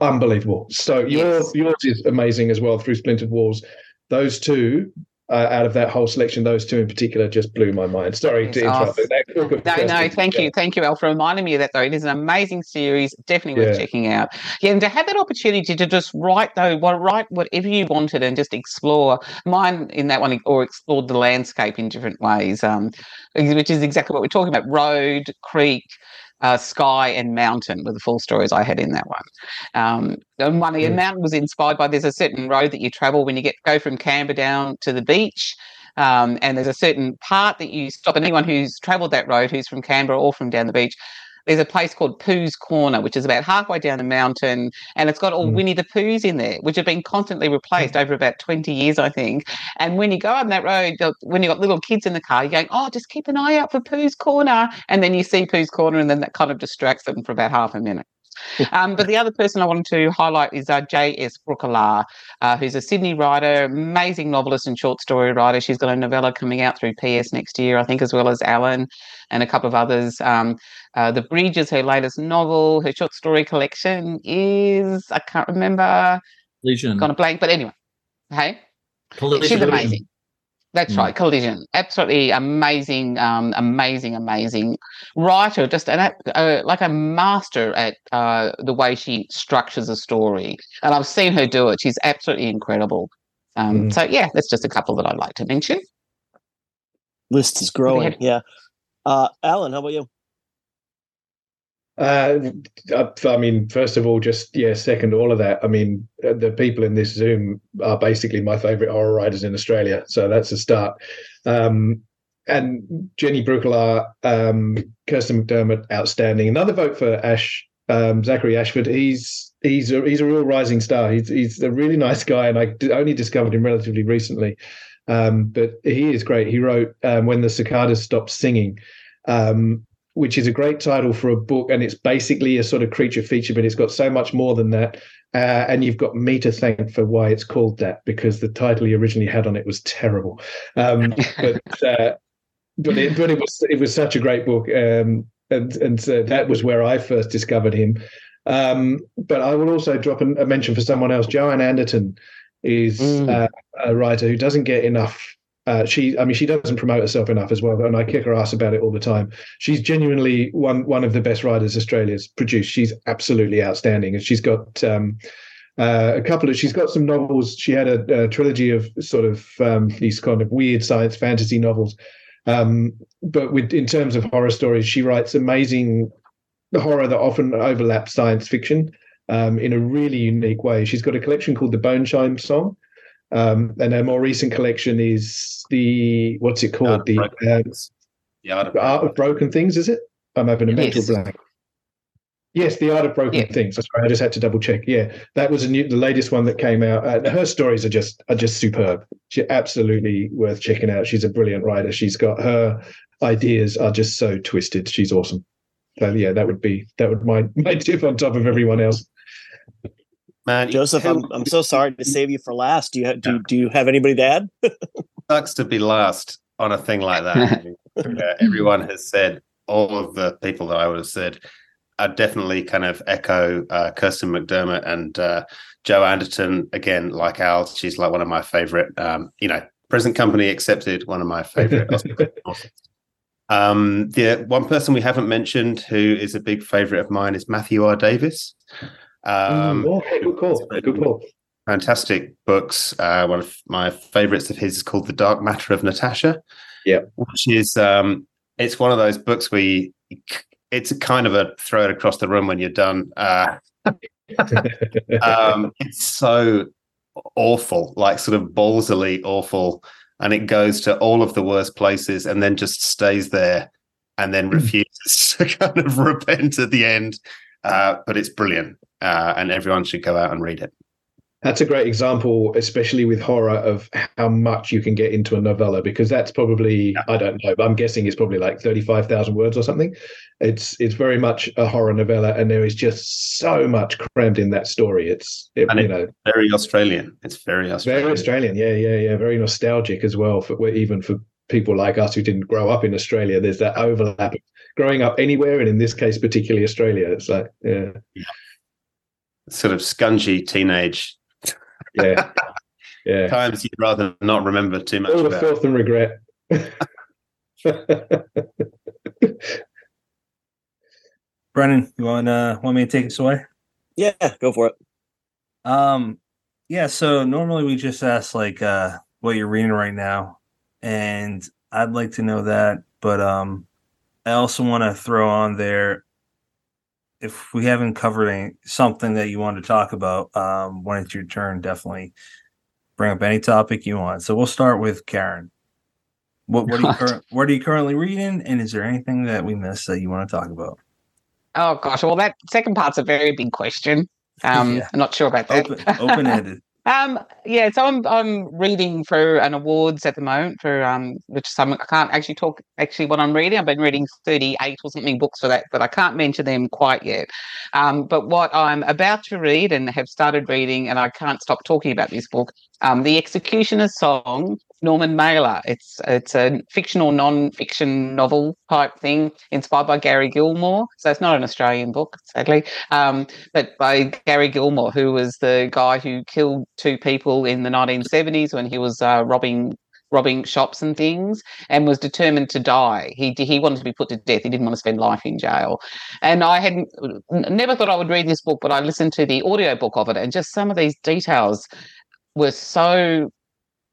unbelievable. So yours, Yes. yours is amazing as well through Splintered Walls. Those two, uh, out of that whole selection, those two in particular just blew my mind. Sorry to interrupt. oh, book of No, no, thank yeah. you. Thank you, Al, for reminding me of that, though. It is an amazing series, definitely worth Yeah. checking out. Yeah, and to have that opportunity to just write, though, what, write whatever you wanted and just explore. Mine in that one, or explored the landscape in different ways, um, which is exactly what we're talking about road, creek, uh, sky and mountain were the full stories I had in that one. Um, and one of the mountain was inspired by there's a certain road that you travel when you get go from Canberra down to the beach. Um, and there's a certain part that you stop, and anyone who's travelled that road, who's from Canberra or from down the beach, there's a place called Pooh's Corner, which is about halfway down the mountain, and it's got all Mm. Winnie the Poohs in there, which have been constantly replaced over about 20 years, I think. And when you go on that road, when you've got little kids in the car, you're going, oh, just keep an eye out for Pooh's Corner. And then you see Pooh's Corner, and then that kind of distracts them for about half a minute. [LAUGHS] Um, but the other person I wanted to highlight is uh, J.S. Breukelaar, uh, who's a Sydney writer, amazing novelist and short story writer. She's got a novella coming out through PS next year, I think, as well as Alan and a couple of others. Um, uh, the Bridge is her latest novel. Her short story collection is, I can't remember, Collision. gone a blank, but anyway, hey, Collision. she's amazing. That's Mm. right, Collision. Absolutely amazing, um, amazing, amazing writer. Just an uh, like a master at uh, the way she structures a story, and I've seen her do it. She's absolutely incredible. Um, Mm. So yeah, that's just a couple that I'd like to mention. List is growing. Yeah. Uh, Alan, how about you? Uh, I I mean, first of all, just yeah, second all of that. I mean, uh, the people in this Zoom are basically my favorite horror writers in Australia, so that's a start. Um, and Jenny Breukelaar, um, Kirstyn McDermott, outstanding. Another vote for Ash, um, Zachary Ashford. He's he's a, he's a real rising star. He's he's a really nice guy, and I only discovered him relatively recently. Um, but he is great. He wrote um, when the cicadas stopped singing. Um, which is a great title for a book, and it's basically a sort of creature feature, but it's got so much more than that. Uh, and you've got me to thank for why it's called that, because the title he originally had on it was terrible. Um, [LAUGHS] but uh, but it but it was it was such a great book, um, and and so that was where I first discovered him. Um, but I will also drop a, a mention for someone else. Joanne Anderton is Mm. uh, a writer who doesn't get enough. Uh, she, I mean, she doesn't promote herself enough as well, and I kick her ass about it all the time. She's genuinely one one of the best writers Australia's produced. She's absolutely outstanding, and she's got um, uh, a couple of. She's got some novels. She had a, a trilogy of sort of um, these kind of weird science fantasy novels. Um, but with in terms of horror stories, she writes amazing horror that often overlaps science fiction um, in a really unique way. She's got a collection called the Bone Chime Song, um, and her more recent collection is the what's it called? The, uh, the art of, the art of broken things. Is it? I'm having a mental Yes. blank. Yes, the art of broken Yeah. things. That's. I just had to double check. Yeah, that was a new, the latest one that came out. Uh, her stories are just are just superb. She's absolutely worth checking out. She's a brilliant writer. She's got her ideas are just so twisted. She's awesome. So yeah, that would be that would my [LAUGHS] my tip on top of everyone else. Man. Joseph, I'm I'm so sorry to save you for last. Do you ha- do, do you have anybody to add? [LAUGHS] sucks to be last on a thing like that. [LAUGHS] Yeah, everyone has said all of the people that I would have said. I definitely kind of echo uh, Kirstyn McDermott and uh, Jo Anderton again. Like Al, she's like one of my favorite. Um, you know, present company accepted. One of my favorite. [LAUGHS] um, the one person we haven't mentioned who is a big favorite of mine is Matthew R. Davis. Um, Mm, okay, good call. Good call. fantastic books. Uh, one of my favorites of his is called The Dark Matter of Natasha. Yeah. Which is um it's one of those books where you, it's a kind of a throw it across the room when you're done. Uh [LAUGHS] um it's so awful, like sort of ballsily awful. And it goes to all of the worst places and then just stays there and then [LAUGHS] refuses [LAUGHS] to kind of repent at the end. Uh, but it's brilliant. Uh, and everyone should go out and read it. That's a great example, especially with horror, of how much you can get into a novella because that's probably I don't know, but I'm guessing it's probably like thirty-five thousand words or something. It's it's very much a horror novella, and there is just so much crammed in that story. It's it, you it- know very Australian. It's very Australian. very Australian, yeah, yeah, yeah, very nostalgic as well for even for people like us who didn't grow up in Australia. There's that overlap growing up anywhere, and in this case, particularly Australia. It's like yeah, Sort of scungy teenage yeah, [LAUGHS] yeah. times you'd rather not remember too much All the filth and regret. [LAUGHS] Brennan, you want uh want me to take us away? Yeah, go for it. Um, yeah. So normally we just ask like uh what you're reading right now, and I'd like to know that. But um, I also want to throw on there if we haven't covered any, something that you want to talk about. Um, when it's your turn, definitely bring up any topic you want. So we'll start with Kaaron. What what are you [LAUGHS] cur- what are you currently reading, and is there anything that we missed that you want to talk about? Oh gosh, well that second part's a very big question. [LAUGHS] Um, Yeah. I'm not sure about that. Open open ended. [LAUGHS] Um, yeah, so I'm I'm reading for an awards at the moment for um, which some I can't actually talk actually what I'm reading. I've been reading 38 or something books for that, but I can't mention them quite yet. Um, but what I'm about to read and have started reading, and I can't stop talking about this book, um, The Executioner's Song, Norman Mailer. It's it's a fictional non-fiction novel type thing inspired by Gary Gilmore. So it's not an Australian book, sadly um, but by Gary Gilmore, who was the guy who killed two people in the 1970s when he was uh, robbing robbing shops and things, and was determined to die. He he wanted to be put to death. He didn't want to spend life in jail. And I had never thought I would read this book, but I listened to the audiobook of it, and just some of these details were so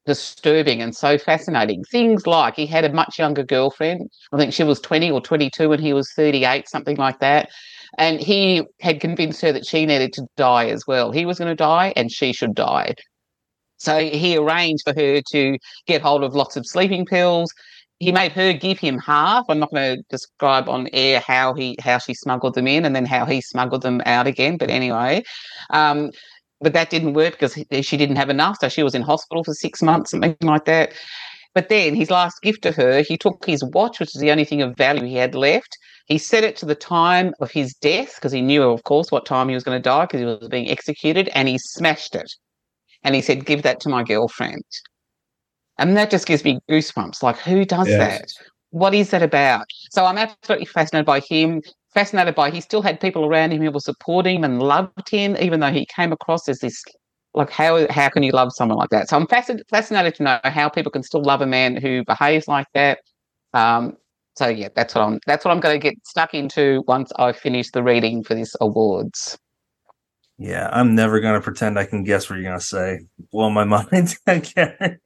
disturbing and so fascinating. Things like he had a much younger girlfriend. I think she was 20 or 22 and he was 38, something like that. And he had convinced her that she needed to die as well. He was going to die and she should die. So he arranged for her to get hold of lots of sleeping pills. He made her give him half. I'm not going to describe on air how he how she smuggled them in and then how he smuggled them out again. But anyway, um, but that didn't work because he- she didn't have enough. So she was in hospital for six months, something like that. But then his last gift to her, he took his watch, which is the only thing of value he had left. He set it to the time of his death because he knew, of course, what time he was going to die because he was being executed, and he smashed it. And he said, "Give that to my girlfriend." And that just gives me goosebumps. Like, who does Yes. that? What is that about? So I'm absolutely fascinated by him. Fascinated by he still had people around him who were supporting him and loved him, even though he came across as this like how how can you love someone like that? So I'm fascinated fascinated to know how people can still love a man who behaves like that. Um, so yeah, that's what I'm that's what I'm going to get stuck into once I finish the reading for this awards. Yeah, I'm never gonna pretend I can guess what you're gonna say. Blow my [LAUGHS] mind, Kaaron.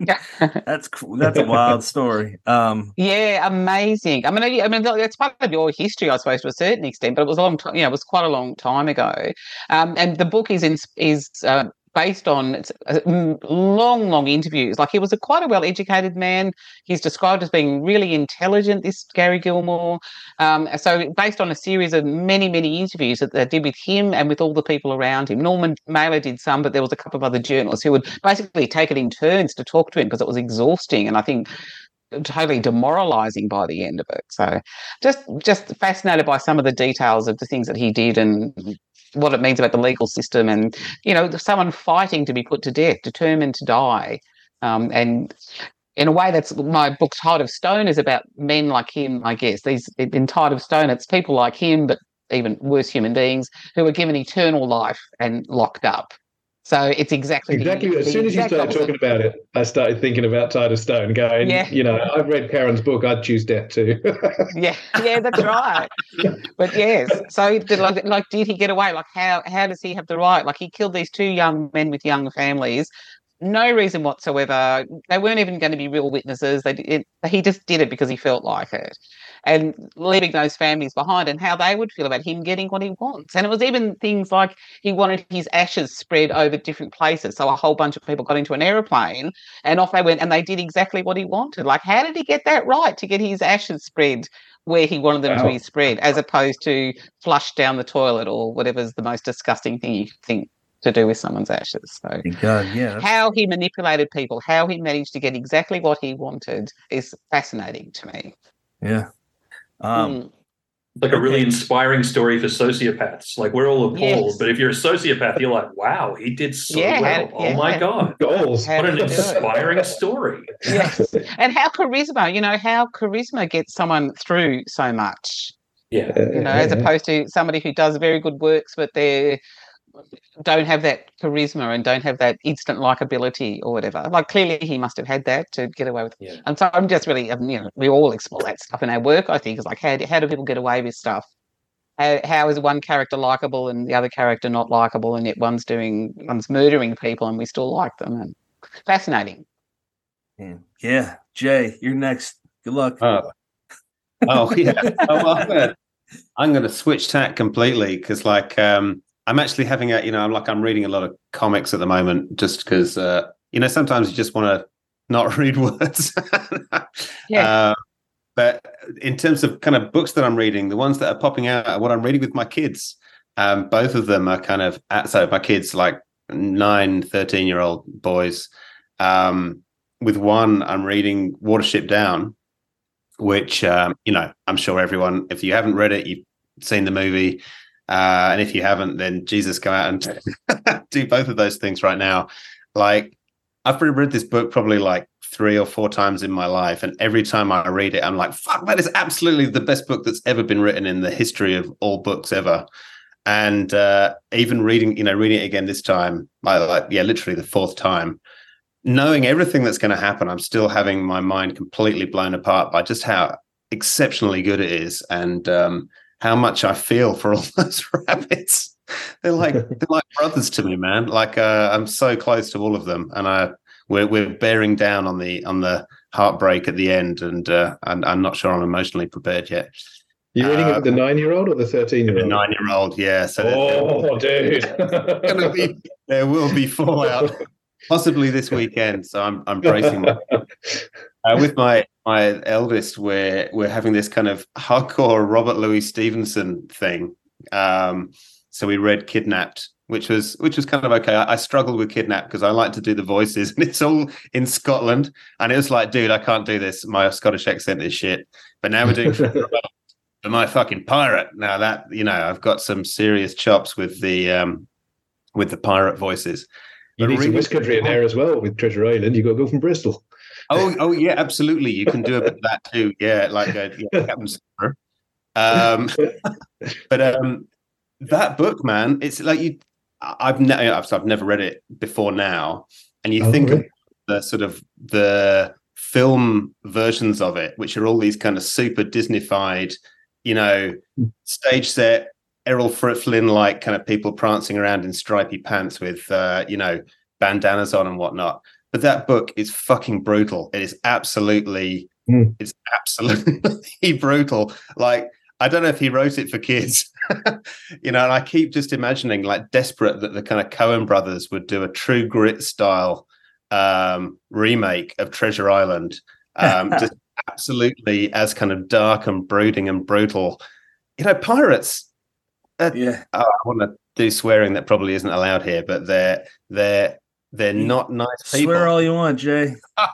That's cool. That's a wild story. Um, Yeah, amazing. I mean, I mean, it's part of your history, I suppose, to a certain extent, but it was a long time. You know, it was quite a long time ago. Um, and the book is in, is uh, based on long, long interviews. Like he was a quite a well-educated man. He's described as being really intelligent. This Gary Gilmore. Um, so based on a series of many, many interviews that they did with him and with all the people around him. Norman Mailer did some, but there was a couple of other journalists who would basically take it in turns to talk to him because it was exhausting. And I think totally demoralizing by the end of it. So just just fascinated by some of the details of the things that he did and what it means about the legal system and you know someone fighting to be put to death, determined to die. Um, and in a way that's my book Tide of Stone is about men like him, I guess. These in Tide of Stone, it's people like him, but even worse human beings who are given eternal life and locked up. So it's exactly the- Exactly. As the soon as you started talking about it, I started thinking about of Stone. Going, Yeah. you know, I've read Kaaron's book. I'd choose death too. yeah, [LAUGHS] yeah, that's right. But yes, so did, like, like, did he get away? Like, how how does he have the right? Like, he killed these two young men with young families, no reason whatsoever. They weren't even going to be real witnesses. They it, he just did it because he felt like it, and leaving those families behind, and how they would feel about him getting what he wants. And it was even things like he wanted his ashes spread over different places, so a whole bunch of people got into an aeroplane and off they went, and they did exactly what he wanted. Like, how did he get that right to get his ashes spread? where he wanted them to be spread, as opposed to flushed down the toilet or whatever's the most disgusting thing you think to do with someone's ashes. So God, yeah. how he manipulated people, how he managed to get exactly what he wanted is fascinating to me. Yeah. Um, Mm. Like a really inspiring story for sociopaths. Like we're all appalled, Yes. but if you're a sociopath, you're like, wow, he did so Yeah, well. how- oh my yeah. god. Goals. What an did he do it? inspiring story. Yes. and how charisma, you know, how charisma gets someone through so much. Yeah. you know, as opposed to somebody who does very good works, but they don't have that charisma and don't have that instant likability or whatever. Like clearly, he must have had that to get away with. Yeah. And so I'm just really, um, you know, we all explore that stuff in our work. I think is like how do, how do people get away with stuff? How, how is one character likable and the other character not likable, and yet one's doing one's murdering people and we still like them? And fascinating. man. yeah. Jay, you're next. Good luck. Oh, oh yeah. [LAUGHS] Oh, well, I'm gonna, I'm gonna switch tack completely because, like, um, I'm actually having a, you know, I'm like, I'm reading a lot of comics at the moment just because, uh, you know, sometimes you just want to not [LAUGHS] read words. Yeah. Uh, but in terms of kind of books that I'm reading, the ones that are popping out are what I'm reading with my kids. Um, both of them are kind of, at, so my kids, like nine, 13 year old boys. Um, with one, I'm reading Watership Down, which um, you know I'm sure everyone, if you haven't read it, you've seen the movie, uh, and if you haven't, then Jesus, go out and [LAUGHS] do both of those things right now. Like I've read this book probably like three or four times in my life, and every time I read it, I'm like, "Fuck, that is absolutely the best book that's ever been written in the history of all books ever." And uh, even reading, you know, reading it again this time, like, yeah, literally the fourth time knowing everything that's going to happen, I'm still having my mind completely blown apart by just how exceptionally good it is and um, how much I feel for all [LAUGHS] those rabbits. They're like [LAUGHS] they're like brothers to me, man. Like uh, I'm so close to all of them, and I we're we're bearing down on the on the heartbreak at the end, and uh, I'm, I'm not sure I'm emotionally prepared yet. You're reading it Uh, with the nine-year-old or the The thirteen-year-old? The nine year old, yeah. So there- there- Oh, dude. [LAUGHS] be there will be fallout possibly this weekend so i'm i'm bracing my, uh, with my my eldest we're we're having this kind of hardcore robert louis stevenson thing um so we read kidnapped which was which was kind of okay i, I struggled with kidnapped because i like to do the voices [LAUGHS] and it's all in scotland and it was like dude i can't do this my scottish accent is shit but now we're doing [LAUGHS] Am I fucking pirate? Now that you know, I've got some serious chops with the um with the pirate voices. You But need some reading- West Country in there as well with Treasure Island. You got to go from Bristol. Oh, oh yeah, absolutely. You can do a bit of that too. Yeah, like a yeah, Captain. Um, [LAUGHS] but um, that book, man, it's like you. I've never, I've, I've never read it before now, and you Oh, think really? of the sort of the film versions of it, which are all these kind of super Disneyfied, you know, stage set, Errol Flynn like kind of people prancing around in stripy pants with uh, you know bandanas on and whatnot. But that book is fucking brutal. It is absolutely, Mm. it's absolutely [LAUGHS] brutal. Like I don't know if he wrote it for kids, [LAUGHS] you know. And I keep just imagining, like, desperate that the kind of Coen brothers would do a True Grit style um, remake of Treasure Island, um, [LAUGHS] just absolutely as kind of dark and brooding and brutal. You know, pirates. Yeah. Oh, I want to do swearing that probably isn't allowed here, but they're they're they're You not nice people. Swear all you want, Jay. [LAUGHS]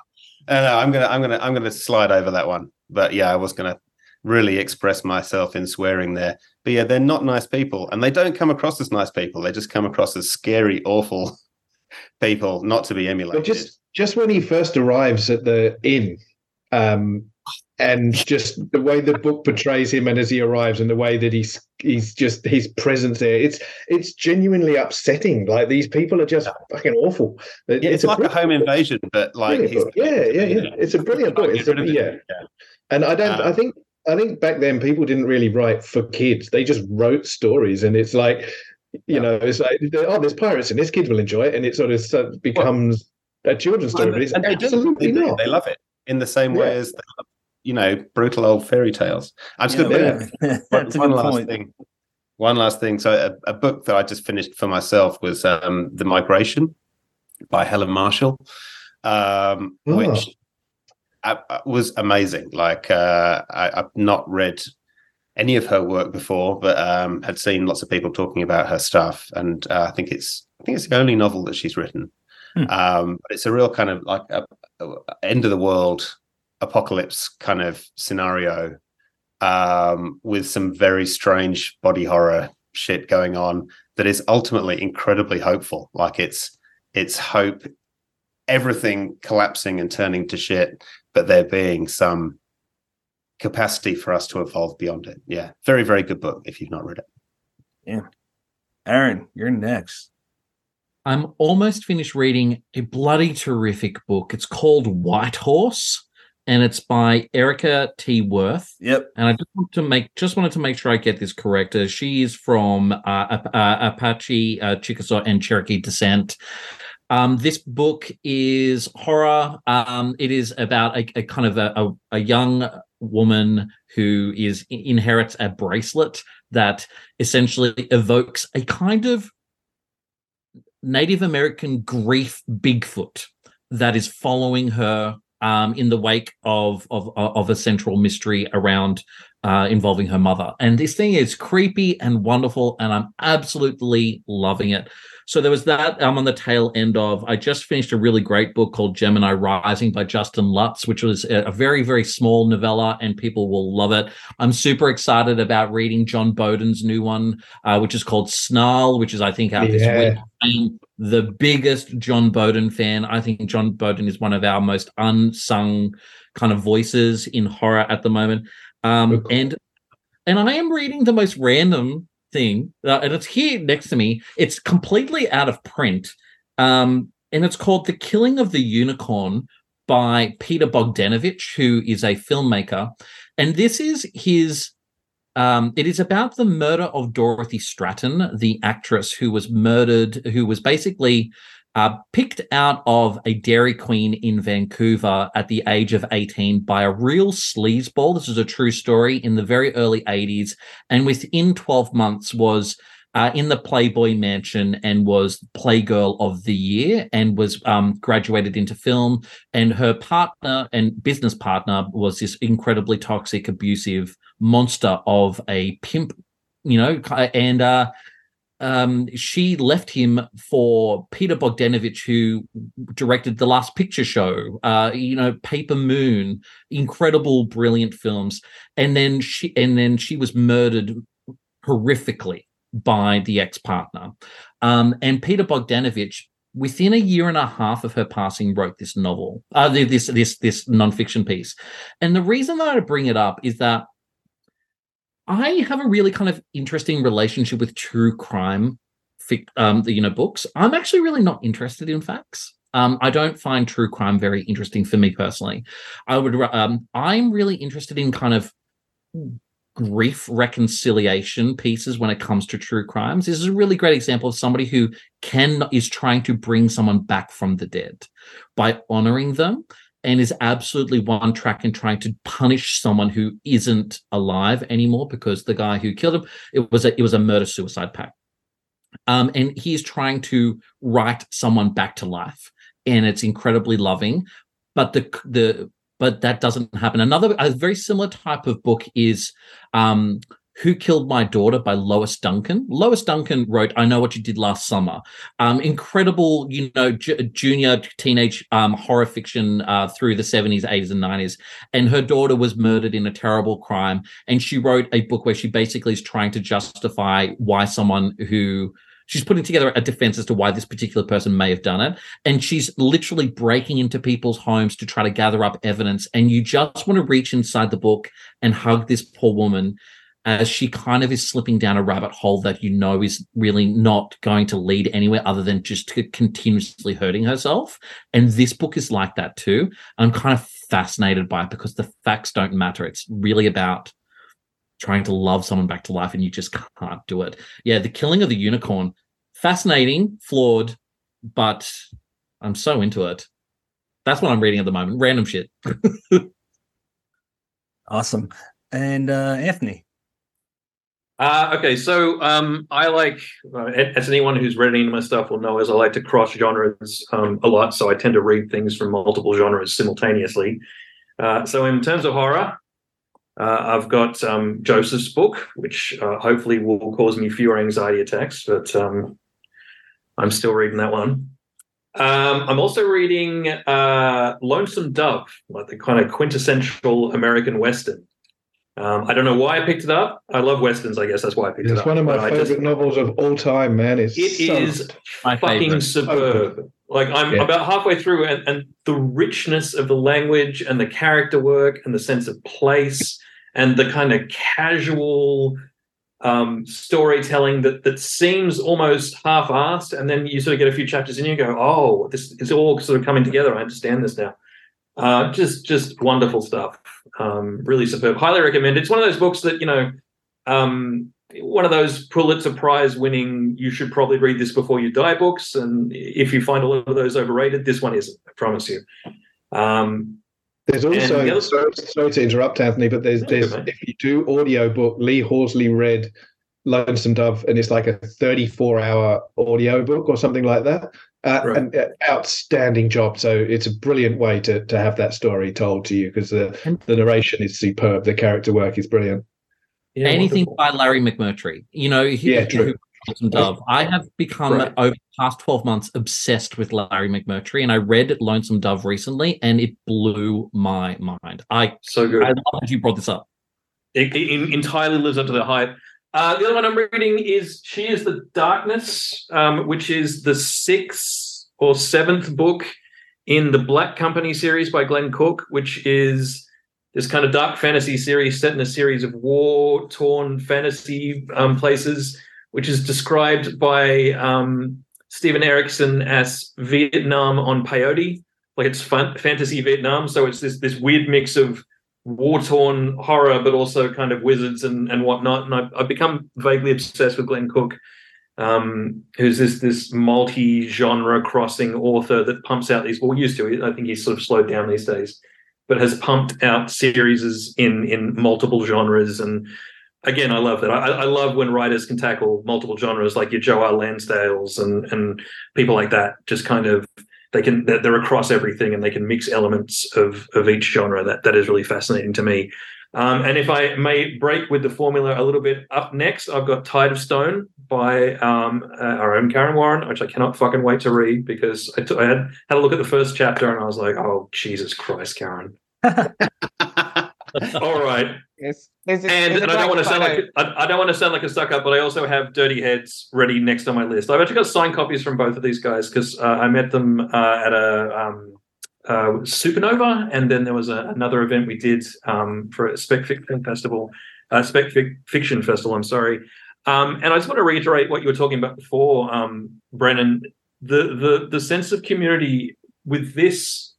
Uh, no, I'm gonna I'm gonna I'm gonna slide over that one. But yeah, I was gonna really express myself in swearing there. But yeah, they're not nice people, and they don't come across as nice people. They just come across as scary, awful [LAUGHS] people, not to be emulated. But emulated. just just when he first arrives at the inn, um, and just the way the book portrays him, and as he arrives, and the way that he's he's just his presence there, it's it's genuinely upsetting. Like these people are just fucking awful. It- yeah, it's, like a home invasion, but like he's yeah, yeah, yeah. It's a brilliant book. It's a, of yeah. And I don't. Um, I think. I think back then people didn't really write for kids. They just wrote stories, and it's like, you Yeah. know, it's like, oh, there's pirates in this. Kids will enjoy it, and it sort of becomes a children's story. But it's and absolutely They, do. not. they love it in the same way Yeah. as they love, you know brutal old fairy tales. I'm just Yeah, going to. [LAUGHS] That's one last point. thing. One last thing. So a, a book that I just finished for myself was um, The Migration by Helen Marshall, um, Oh. which uh, uh, was amazing. Like uh, I, I've not read any of her work before, but um, had seen lots of people talking about her stuff, and uh, I think it's I think it's the only novel that she's written. Hmm. Um, but it's a real kind of like a, a end of the world apocalypse kind of scenario um, with some very strange body horror shit going on that is ultimately incredibly hopeful. Like it's it's hope, everything collapsing and turning to shit, but there being some capacity for us to evolve beyond it. Yeah, very very good book if you've not read it. Yeah, Aaron, you're next. I'm almost finished reading a bloody terrific book. It's called White Horse, and it's by Erika T. Wurth. Yep. And I just want to make just wanted to make sure I get this correct. Uh, she is from uh, uh, Apache, uh, Chickasaw, and Cherokee descent. Um, this book is horror. Um, it is about a, a kind of a, a, a young woman who is inherits a bracelet that essentially evokes a kind of Native American grief Bigfoot that is following her um, in the wake of, of of a central mystery around uh, involving her mother. And this thing is creepy and wonderful, and I'm absolutely loving it. So there was that. I'm on the tail end of. I just finished a really great book called Gemini Rising by Justin Lutz, which was a, very very small novella, and people will love it. I'm super excited about reading John Boden's new one, uh, which is called Snarl, which is I think out this week. The biggest John Boden fan. I think John Boden is one of our most unsung kind of voices in horror at the moment. Um, Oh, cool. and and I am reading the most random thing, uh, and it's here next to me. It's completely out of print, um, and it's called "The Killing of the Unicorn" by Peter Bogdanovich, who is a filmmaker, and this is his. Um, it is about the murder of Dorothy Stratten, the actress who was murdered, who was basically uh, picked out of a Dairy Queen in Vancouver at the age of 18 by a real sleazeball. This is a true story in the very early 80s. And within 12 months was uh, in the Playboy Mansion and was Playgirl of the Year and was um, graduated into film. And her partner and business partner was this incredibly toxic, abusive monster of a pimp, you know, and uh, um, she left him for Peter Bogdanovich, who directed The Last Picture Show, uh, you know, Paper Moon, incredible, brilliant films, and then she and then she was murdered horrifically by the ex-partner. Um, and Peter Bogdanovich, within a year and a half of her passing, wrote this novel, uh, this this this nonfiction piece. And the reason that I bring it up is that I have a really kind of interesting relationship with true crime, um, you know books. I'm actually really not interested in facts. Um, I don't find true crime very interesting for me personally. I would. Um, I'm really interested in kind of grief reconciliation pieces when it comes to true crimes. This is a really great example of somebody who can is trying to bring someone back from the dead by honoring them and is absolutely one track in trying to punish someone who isn't alive anymore because the guy who killed him it was a it was a murder suicide pact um, and he's trying to write someone back to life and it's incredibly loving but the the but that doesn't happen another a very similar type of book is um, who Killed My Daughter by Lois Duncan. Lois Duncan wrote I Know What You Did Last Summer. Um, incredible, you know, junior teenage um, horror fiction uh, through the 70s, 80s, and 90s. And her daughter was murdered in a terrible crime. And she wrote a book where she basically is trying to justify why someone who she's putting together a defense as to why this particular person may have done it and she's literally breaking into people's homes to try to gather up evidence and you just want to reach inside the book and hug this poor woman as she kind of is slipping down a rabbit hole that you know is really not going to lead anywhere other than just continuously hurting herself. And this book is like that too. I'm kind of fascinated by it because the facts don't matter. It's really about trying to love someone back to life and you just can't do it. Yeah, the killing of the unicorn, fascinating, flawed, but I'm so into it. That's what I'm reading at the moment. Random shit. [LAUGHS] awesome. And uh Anthony, uh, okay, so um, I like, uh, as anyone who's read any of my stuff will know, is I like to cross genres um, a lot. So I tend to read things from multiple genres simultaneously. Uh, so in terms of horror, uh, I've got um, Joseph's book, which uh, hopefully will cause me fewer anxiety attacks, but um, I'm still reading that one. Um, I'm also reading uh, Lonesome Dove, like the kind of quintessential American Western. Um, I don't know why I picked it up. I love westerns. I guess that's why I picked it's it up. It's one of my favorite just, novels of all time, man. It's it so is fucking favorite. superb. Like I'm yeah. about halfway through, and, and the richness of the language and the character work and the sense of place and the kind of casual um, storytelling that that seems almost half-assed, and then you sort of get a few chapters in, and you go, "Oh, this is all sort of coming together." I understand this now. Uh, just just wonderful stuff. Um, really superb. Highly recommend. It's one of those books that you know, um, one of those Pulitzer Prize winning. You should probably read this before you die books. And if you find a lot of those overrated, this one isn't. I promise you. Um, there's also the sorry, sorry, to interrupt, Anthony, but there's there's if you do audio book, Lee Horsley read Lonesome Dove, and it's like a 34 hour audio book or something like that. Uh, right. An uh, outstanding job. So it's a brilliant way to to have that story told to you because the the narration is superb. The character work is brilliant. Yeah, Anything wonderful. by Larry McMurtry. You know, he, yeah, true. Lonesome Dove. I have become right. over the past 12 months obsessed with Larry McMurtry, and I read Lonesome Dove recently, and it blew my mind. I so good. I love that you brought this up. It, it entirely lives up to the hype. Uh, the other one I'm reading is She is the Darkness, um, which is the sixth or seventh book in the Black Company series by Glenn Cook, which is this kind of dark fantasy series set in a series of war torn fantasy um, places, which is described by um, Steven Erikson as Vietnam on peyote. Like it's fun- fantasy Vietnam. So it's this, this weird mix of war torn horror, but also kind of wizards and, and whatnot. And I've, I've become vaguely obsessed with Glenn Cook, um, who's this this multi genre crossing author that pumps out these. Well, used to. I think he's sort of slowed down these days, but has pumped out series in in multiple genres. And again, I love that. I, I love when writers can tackle multiple genres, like your Joe R. Lansdales and and people like that. Just kind of they can they're across everything and they can mix elements of of each genre that that is really fascinating to me um, and if i may break with the formula a little bit up next i've got tide of stone by um, uh, our own Kaaron Warren which i cannot fucking wait to read because I, t- I had had a look at the first chapter and i was like oh jesus christ Kaaron [LAUGHS] all right Yes. Is it, and, and I don't want to sound like I, I, don't want to sound like a suck up, but I also have Dirty Heads ready next on my list. I've actually got signed copies from both of these guys because uh, I met them uh, at a um, uh, Supernova, and then there was a, another event we did um, for a Spec Fiction Festival, uh, Spec Fiction Festival. I'm sorry, um, and I just want to reiterate what you were talking about before, um, Brennan. The the the sense of community with this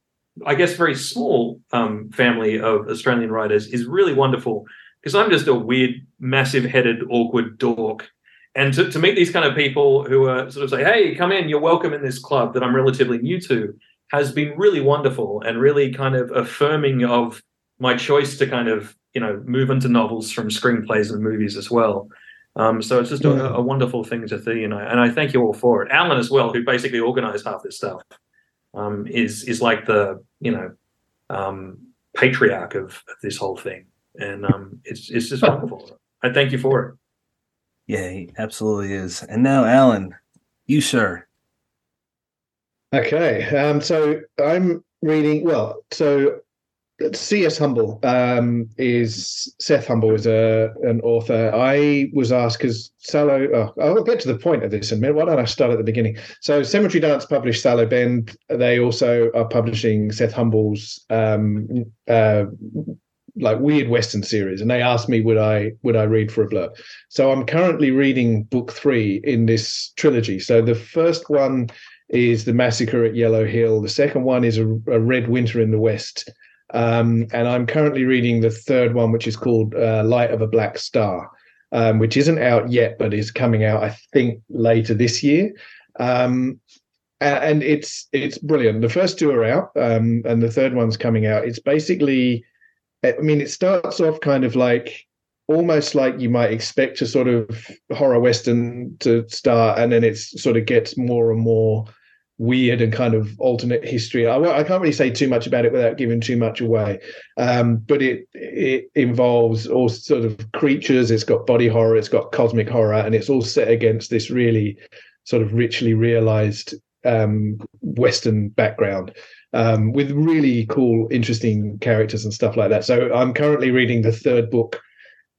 I guess, very small um, family of Australian writers is really wonderful because I'm just a weird, massive headed, awkward dork. And to, to meet these kind of people who are sort of say, hey, come in, you're welcome in this club that I'm relatively new to, has been really wonderful and really kind of affirming of my choice to kind of, you know, move into novels from screenplays and movies as well. Um, so it's just a, a, wonderful thing to see, you know, and I thank you all for it. Alan as well, who basically organized half this stuff, um, is is like the you know um, patriarch of, of, this whole thing, and um, it's it's just wonderful. I thank you for it. Yeah, he absolutely is. And now, Alan, you sir. Okay, um, so I'm reading. Well, so C.S. Humble um, is Seth Humble is a an author. I was asked because Sallow. Oh, I'll get to the point of this in a minute. Why don't I start at the beginning? So Cemetery Dance published Sallow Bend. They also are publishing Seth Humble's um, uh, like weird Western series, and they asked me would I would I read for a blurb. So I'm currently reading book three in this trilogy. So the first one is the Massacre at Yellow Hill. The second one is a, a Red Winter in the West um, and I'm currently reading the third one, which is called uh, Light of a Black Star, um, which isn't out yet, but is coming out, I think, later this year. Um, and it's it's brilliant. The first two are out, um, and the third one's coming out. It's basically, I mean, it starts off kind of like almost like you might expect a sort of horror western to start, and then it sort of gets more and more weird and kind of alternate history. I, I, can't really say too much about it without giving too much away. Um, but it it involves all sort of creatures. It's got body horror. It's got cosmic horror, and it's all set against this really sort of richly realized um, Western background. Um, with really cool, interesting characters and stuff like that. So I'm currently reading the third book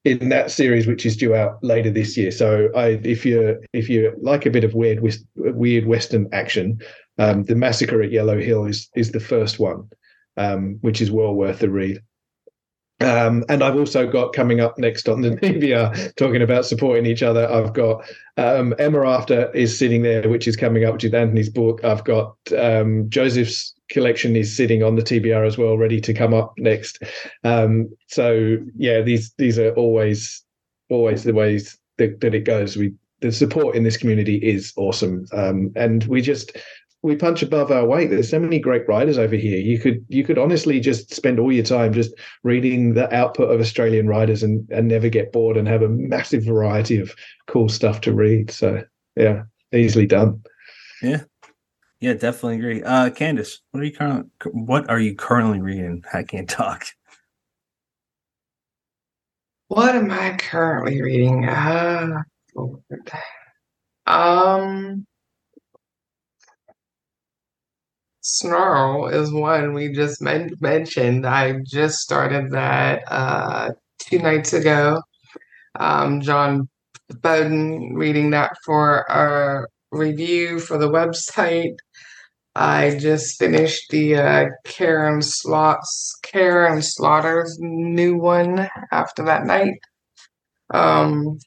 in that series, which is due out later this year. So, I, if you if you like a bit of weird weird Western action, um, the Massacre at Yellow Hill is is the first one, um, which is well worth the read. Um, and I've also got coming up next on the [LAUGHS] TBR talking about supporting each other. I've got um, Ever After is sitting there, which is coming up, which is Anthony's book. I've got um, Joseph's collection is sitting on the TBR as well, ready to come up next. Um, so yeah, these these are always always the ways that, that it goes. We the support in this community is awesome, um, and we just we punch above our weight. There's so many great writers over here. You could you could honestly just spend all your time just reading the output of Australian writers and and never get bored and have a massive variety of cool stuff to read. So yeah, easily done. Yeah. Yeah, definitely agree. Uh Candace, what are you currently what are you currently reading? I can't talk. What am I currently reading? Uh, um Snarl is one we just men- mentioned. I just started that uh, two nights ago. Um, John Boden reading that for our review for the website. I just finished the uh, Karin Slots Karin Slaughter's new one after that night. Um,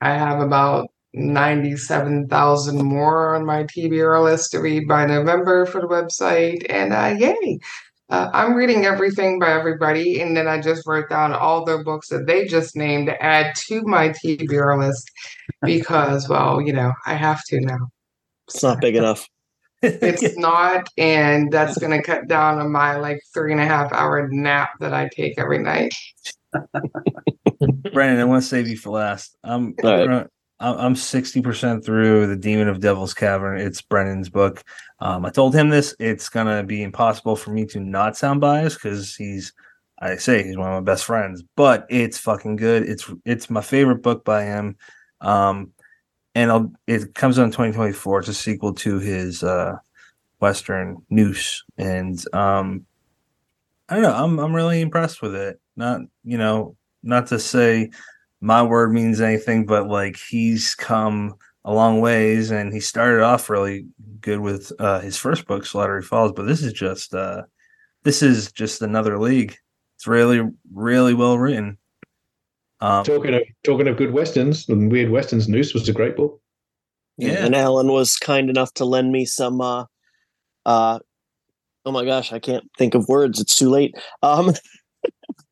I have about 97,000 more on my TBR list to read by November for the website. And uh, yay! Uh, I'm reading everything by everybody, and then I just wrote down all the books that they just named to add to my TBR list because, well, you know, I have to now. It's not big enough. It's [LAUGHS] not, and that's going to cut down on my like three and a half hour nap that I take every night. Brandon, I want to save you for last. I'm right. I'm 60% through The Demon of Devil's Cavern. It's Brennan's book. Um, I told him this. It's going to be impossible for me to not sound biased because he's, I say, he's one of my best friends, but it's fucking good. It's it's my favorite book by him. Um, and I'll, it comes out in 2024. It's a sequel to his uh, Western Noose. And um, I don't know. I'm, I'm really impressed with it. Not, you know, not to say my word means anything, but like he's come a long ways and he started off really good with uh, his first book, Slattery Falls, but this is just uh, this is just another league. It's really, really well written. Um, talking of talking of good westerns and weird westerns, Noose was a great book. Yeah, and Alan was kind enough to lend me some. uh uh Oh my gosh, I can't think of words. It's too late. Um,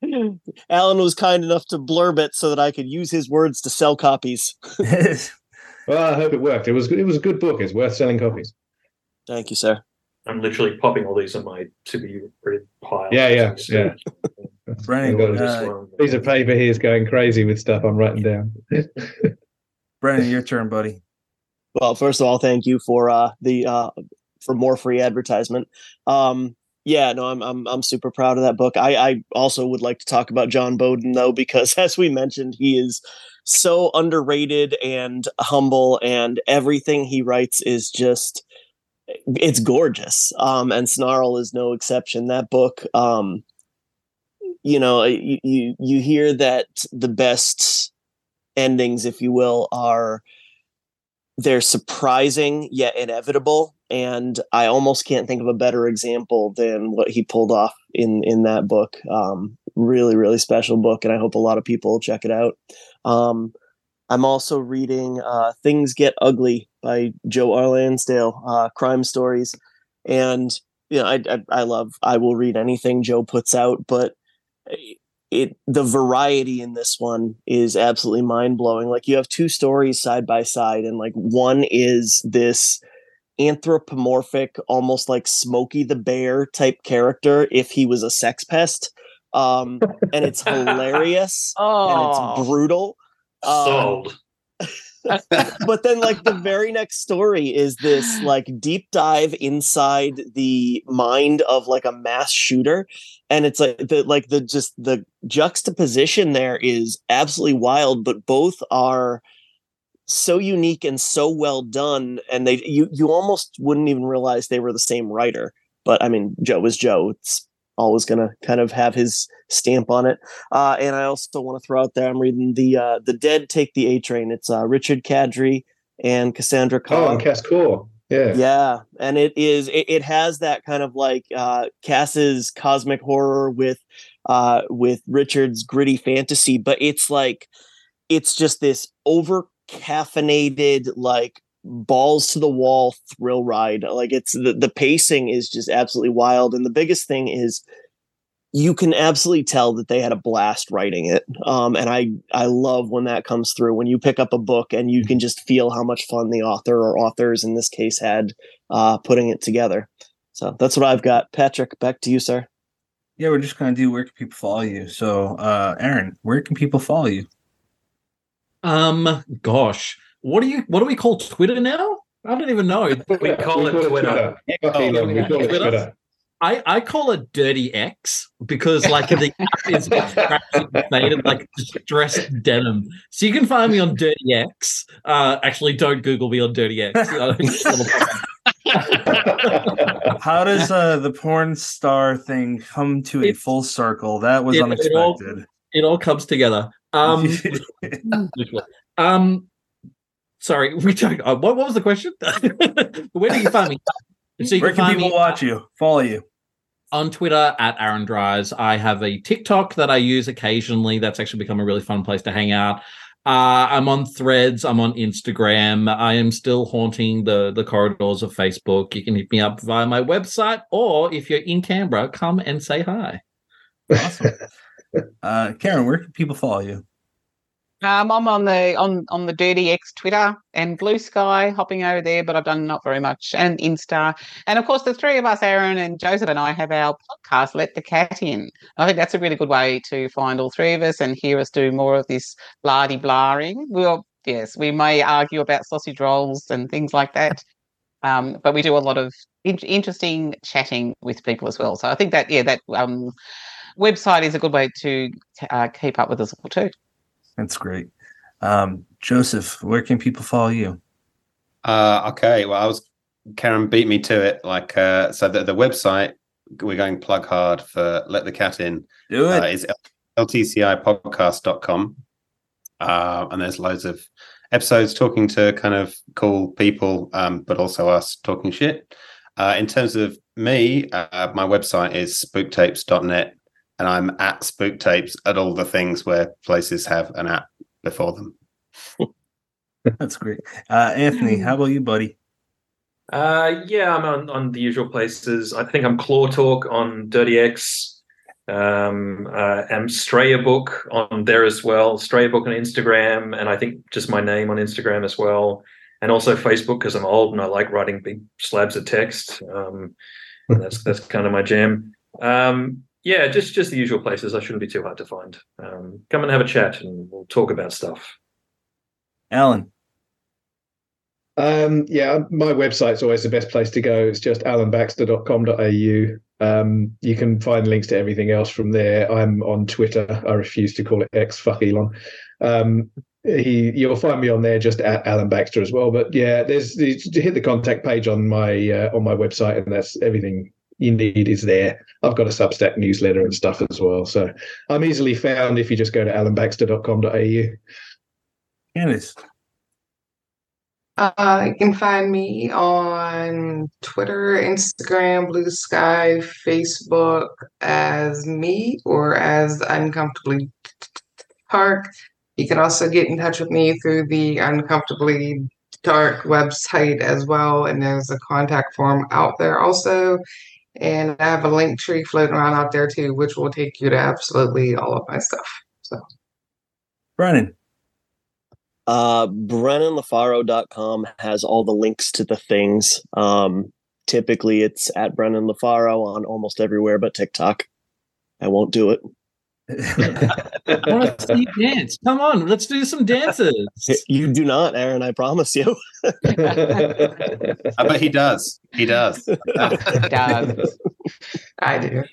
[LAUGHS] Alan was kind enough to blurb it so that I could use his words to sell copies. [LAUGHS] [LAUGHS] Well, I hope it worked. It was good. it was a good book. It's worth selling copies. Thank you, sir. I'm literally popping all these on my to be read pile. Yeah, yeah, yeah. Brennan, I've got uh, Piece of paper here is going crazy with stuff I'm writing down. [LAUGHS] Brennan, your turn, buddy. Well, first of all, thank you for uh, the uh, for more free advertisement. Um, yeah, no, I'm I'm I'm super proud of that book. I I also would like to talk about John Boden though, because [LAUGHS] as we mentioned, he is so underrated and humble, and everything he writes is just it's gorgeous. Um, and Snarl is no exception. That book, um, you know, you, you you hear that the best endings, if you will, are they're surprising yet inevitable and i almost can't think of a better example than what he pulled off in in that book. Um really really special book and i hope a lot of people check it out. Um i'm also reading uh things get ugly by joe r lansdale uh crime stories. And you know I, I i love i will read anything joe puts out but it the variety in this one is absolutely mind blowing. Like you have two stories side by side, and like one is this anthropomorphic, almost like Smokey the Bear type character if he was a sex pest. Um, and it's [LAUGHS] hilarious Oh, and it's brutal. Um, Sold. [LAUGHS] but then like the very next story is this like deep dive inside the mind of like a mass shooter. And it's like the like the just the juxtaposition there is absolutely wild but both are so unique and so well done. And they you you almost wouldn't even realize they were the same writer. But i mean joe was joe. It's always going to kind of have his stamp on it uh, and i also want to throw out there i'm reading the uh, the dead take the a train it's uh, richard Kadrey and cassandra Oh, Khaw. and Cass Khaw. Yeah. Yeah, and it is it, it has that kind of like uh Cass's cosmic horror with uh with Richard's gritty fantasy, but it's like it's just this over caffeinated like balls to the wall thrill ride. Like it's the the pacing is just absolutely wild and the biggest thing is you can absolutely tell that they had a blast writing it. Um, and I I love when that comes through when you pick up a book and you can just feel how much fun the author or authors in this case had uh, putting it together. So that's what I've got. Patrick, back to you, sir. Yeah, we're just gonna do where can people follow you. So, uh, Aaron, where can people follow you? Um, gosh, what do you what do we call Twitter now? I don't even know. We call it Twitter. Fuck Elon, we call it Twitter. Twitter. I, I call it Dirty X because like the [LAUGHS] app is made of like distressed denim. So you can find me on Dirty X. Uh, actually, don't Google me on Dirty X. [LAUGHS] How does uh, the porn star thing come to a full circle? That was it- it all- unexpected. it all comes together. Um, [LAUGHS] um, sorry, [LAUGHS] we don't. Uh, what, what was the question? [LAUGHS] Where do you find me? So you where can can find people me watch you? Follow you? on Twitter at Aaron Dries. I have a TikTok that I use occasionally. That's actually become a really fun place to hang out. Uh, I'm on Threads. I'm on Instagram. I am still haunting the the corridors of Facebook. You can hit me up via my website, or if you're in Canberra, come and say hi. [LAUGHS] Awesome. uh, Kaaron, where can people follow you? Um, I'm on the on on the Dirty X Twitter and Blue Sky, hopping over there, but I've done not very much, and Insta, and of course the three of us, Aaron and Joseph and I, have our podcast, Let the Cat In. I think that's a really good way to find all three of us and hear us do more of this blah blaring. We'll yes, we may argue about sausage rolls and things like that, um, but we do a lot of in- interesting chatting with people as well. So I think that yeah, that um, website is a good way to uh, keep up with us all too. That's great. Um, Joseph, where can people follow you? Uh, okay. Well, I was Kaaron beat me to it. Like, uh, so the, the website we're going plug hard for Let the Cat In Do it. uh, is ltcipodcast.com. Uh, and there's loads of episodes talking to kind of cool people, um, but also us talking shit. Uh, in terms of me, uh, my website is spooktapes.net, and I'm at spooktapes at all the things where places have an app before them. [LAUGHS] That's great. Uh, Anthony, how about you, buddy? Uh, yeah, I'm on, on the usual places. I think I'm Claw Talk on Dirty X. Um, uh, am Straya Book on there as well. Straya Book on Instagram, and I think just my name on Instagram as well, and also Facebook because I'm old and I like writing big slabs of text. Um, [LAUGHS] that's that's kind of my jam. Um, yeah, just just the usual places. I shouldn't be too hard to find. Um, come and have a chat, and we'll talk about stuff. Alan. Um, yeah, my website's always the best place to go. It's just alanbaxter.com.au. Um, you can find links to everything else from there. I'm on Twitter. I refuse to call it X. Fuck Elon. Um, he, you'll find me on there just at Alan Baxter as well. But yeah, there's you hit the contact page on my uh, on my website, and that's everything you need is there. I've got a Substack newsletter and stuff as well. So I'm easily found if you just go to alanbaxter.com.au. Candice. Uh, you can find me on Twitter, Instagram, Blue Sky, Facebook as me or as Uncomfortably Dark. You can also get in touch with me through the Uncomfortably Dark website as well. And there's a contact form out there also. And I have a link tree floating around out there too, which will take you to absolutely all of my stuff. So, Brennan. Uh, BrennanLaFaro.com has all the links to the things. Um, typically, it's at Brennan LaFaro on almost everywhere but TikTok. I won't do it. I want to see you dance. Come on, let's do some dances. [LAUGHS] You do not, Aaron. I promise you. [LAUGHS] I bet he does. He does. [LAUGHS] does. I do.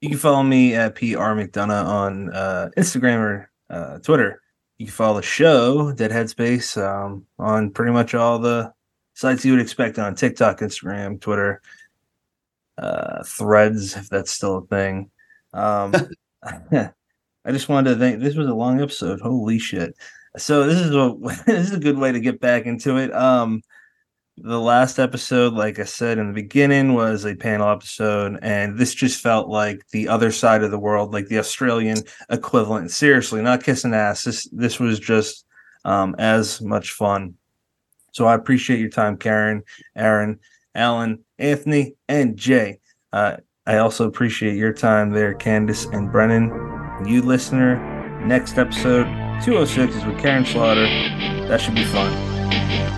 You can follow me at P R McDonough on uh, Instagram or uh, Twitter. You can follow the show Dead Headspace um, on pretty much all the sites you would expect on TikTok, Instagram, Twitter, uh, Threads, if that's still a thing. Um, [LAUGHS] I just wanted to thank. This was a long episode. Holy shit! So this is a [LAUGHS] this is a good way to get back into it. Um, the last episode, like I said in the beginning, was a panel episode, and this just felt like the other side of the world, like the Australian equivalent. Seriously, not kissing ass. This this was just um, as much fun. So I appreciate your time, Kaaron, Aaron, Alan, Anthony, and Jay. Uh, I also appreciate your time there, Candace and Brennan. You, listener, next episode 206 is with Karin Slaughter. That should be fun.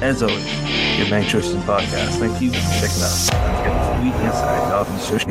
As always, your Bank Choices Podcast. Thank you for checking out. Let's get this week inside Dolphins Social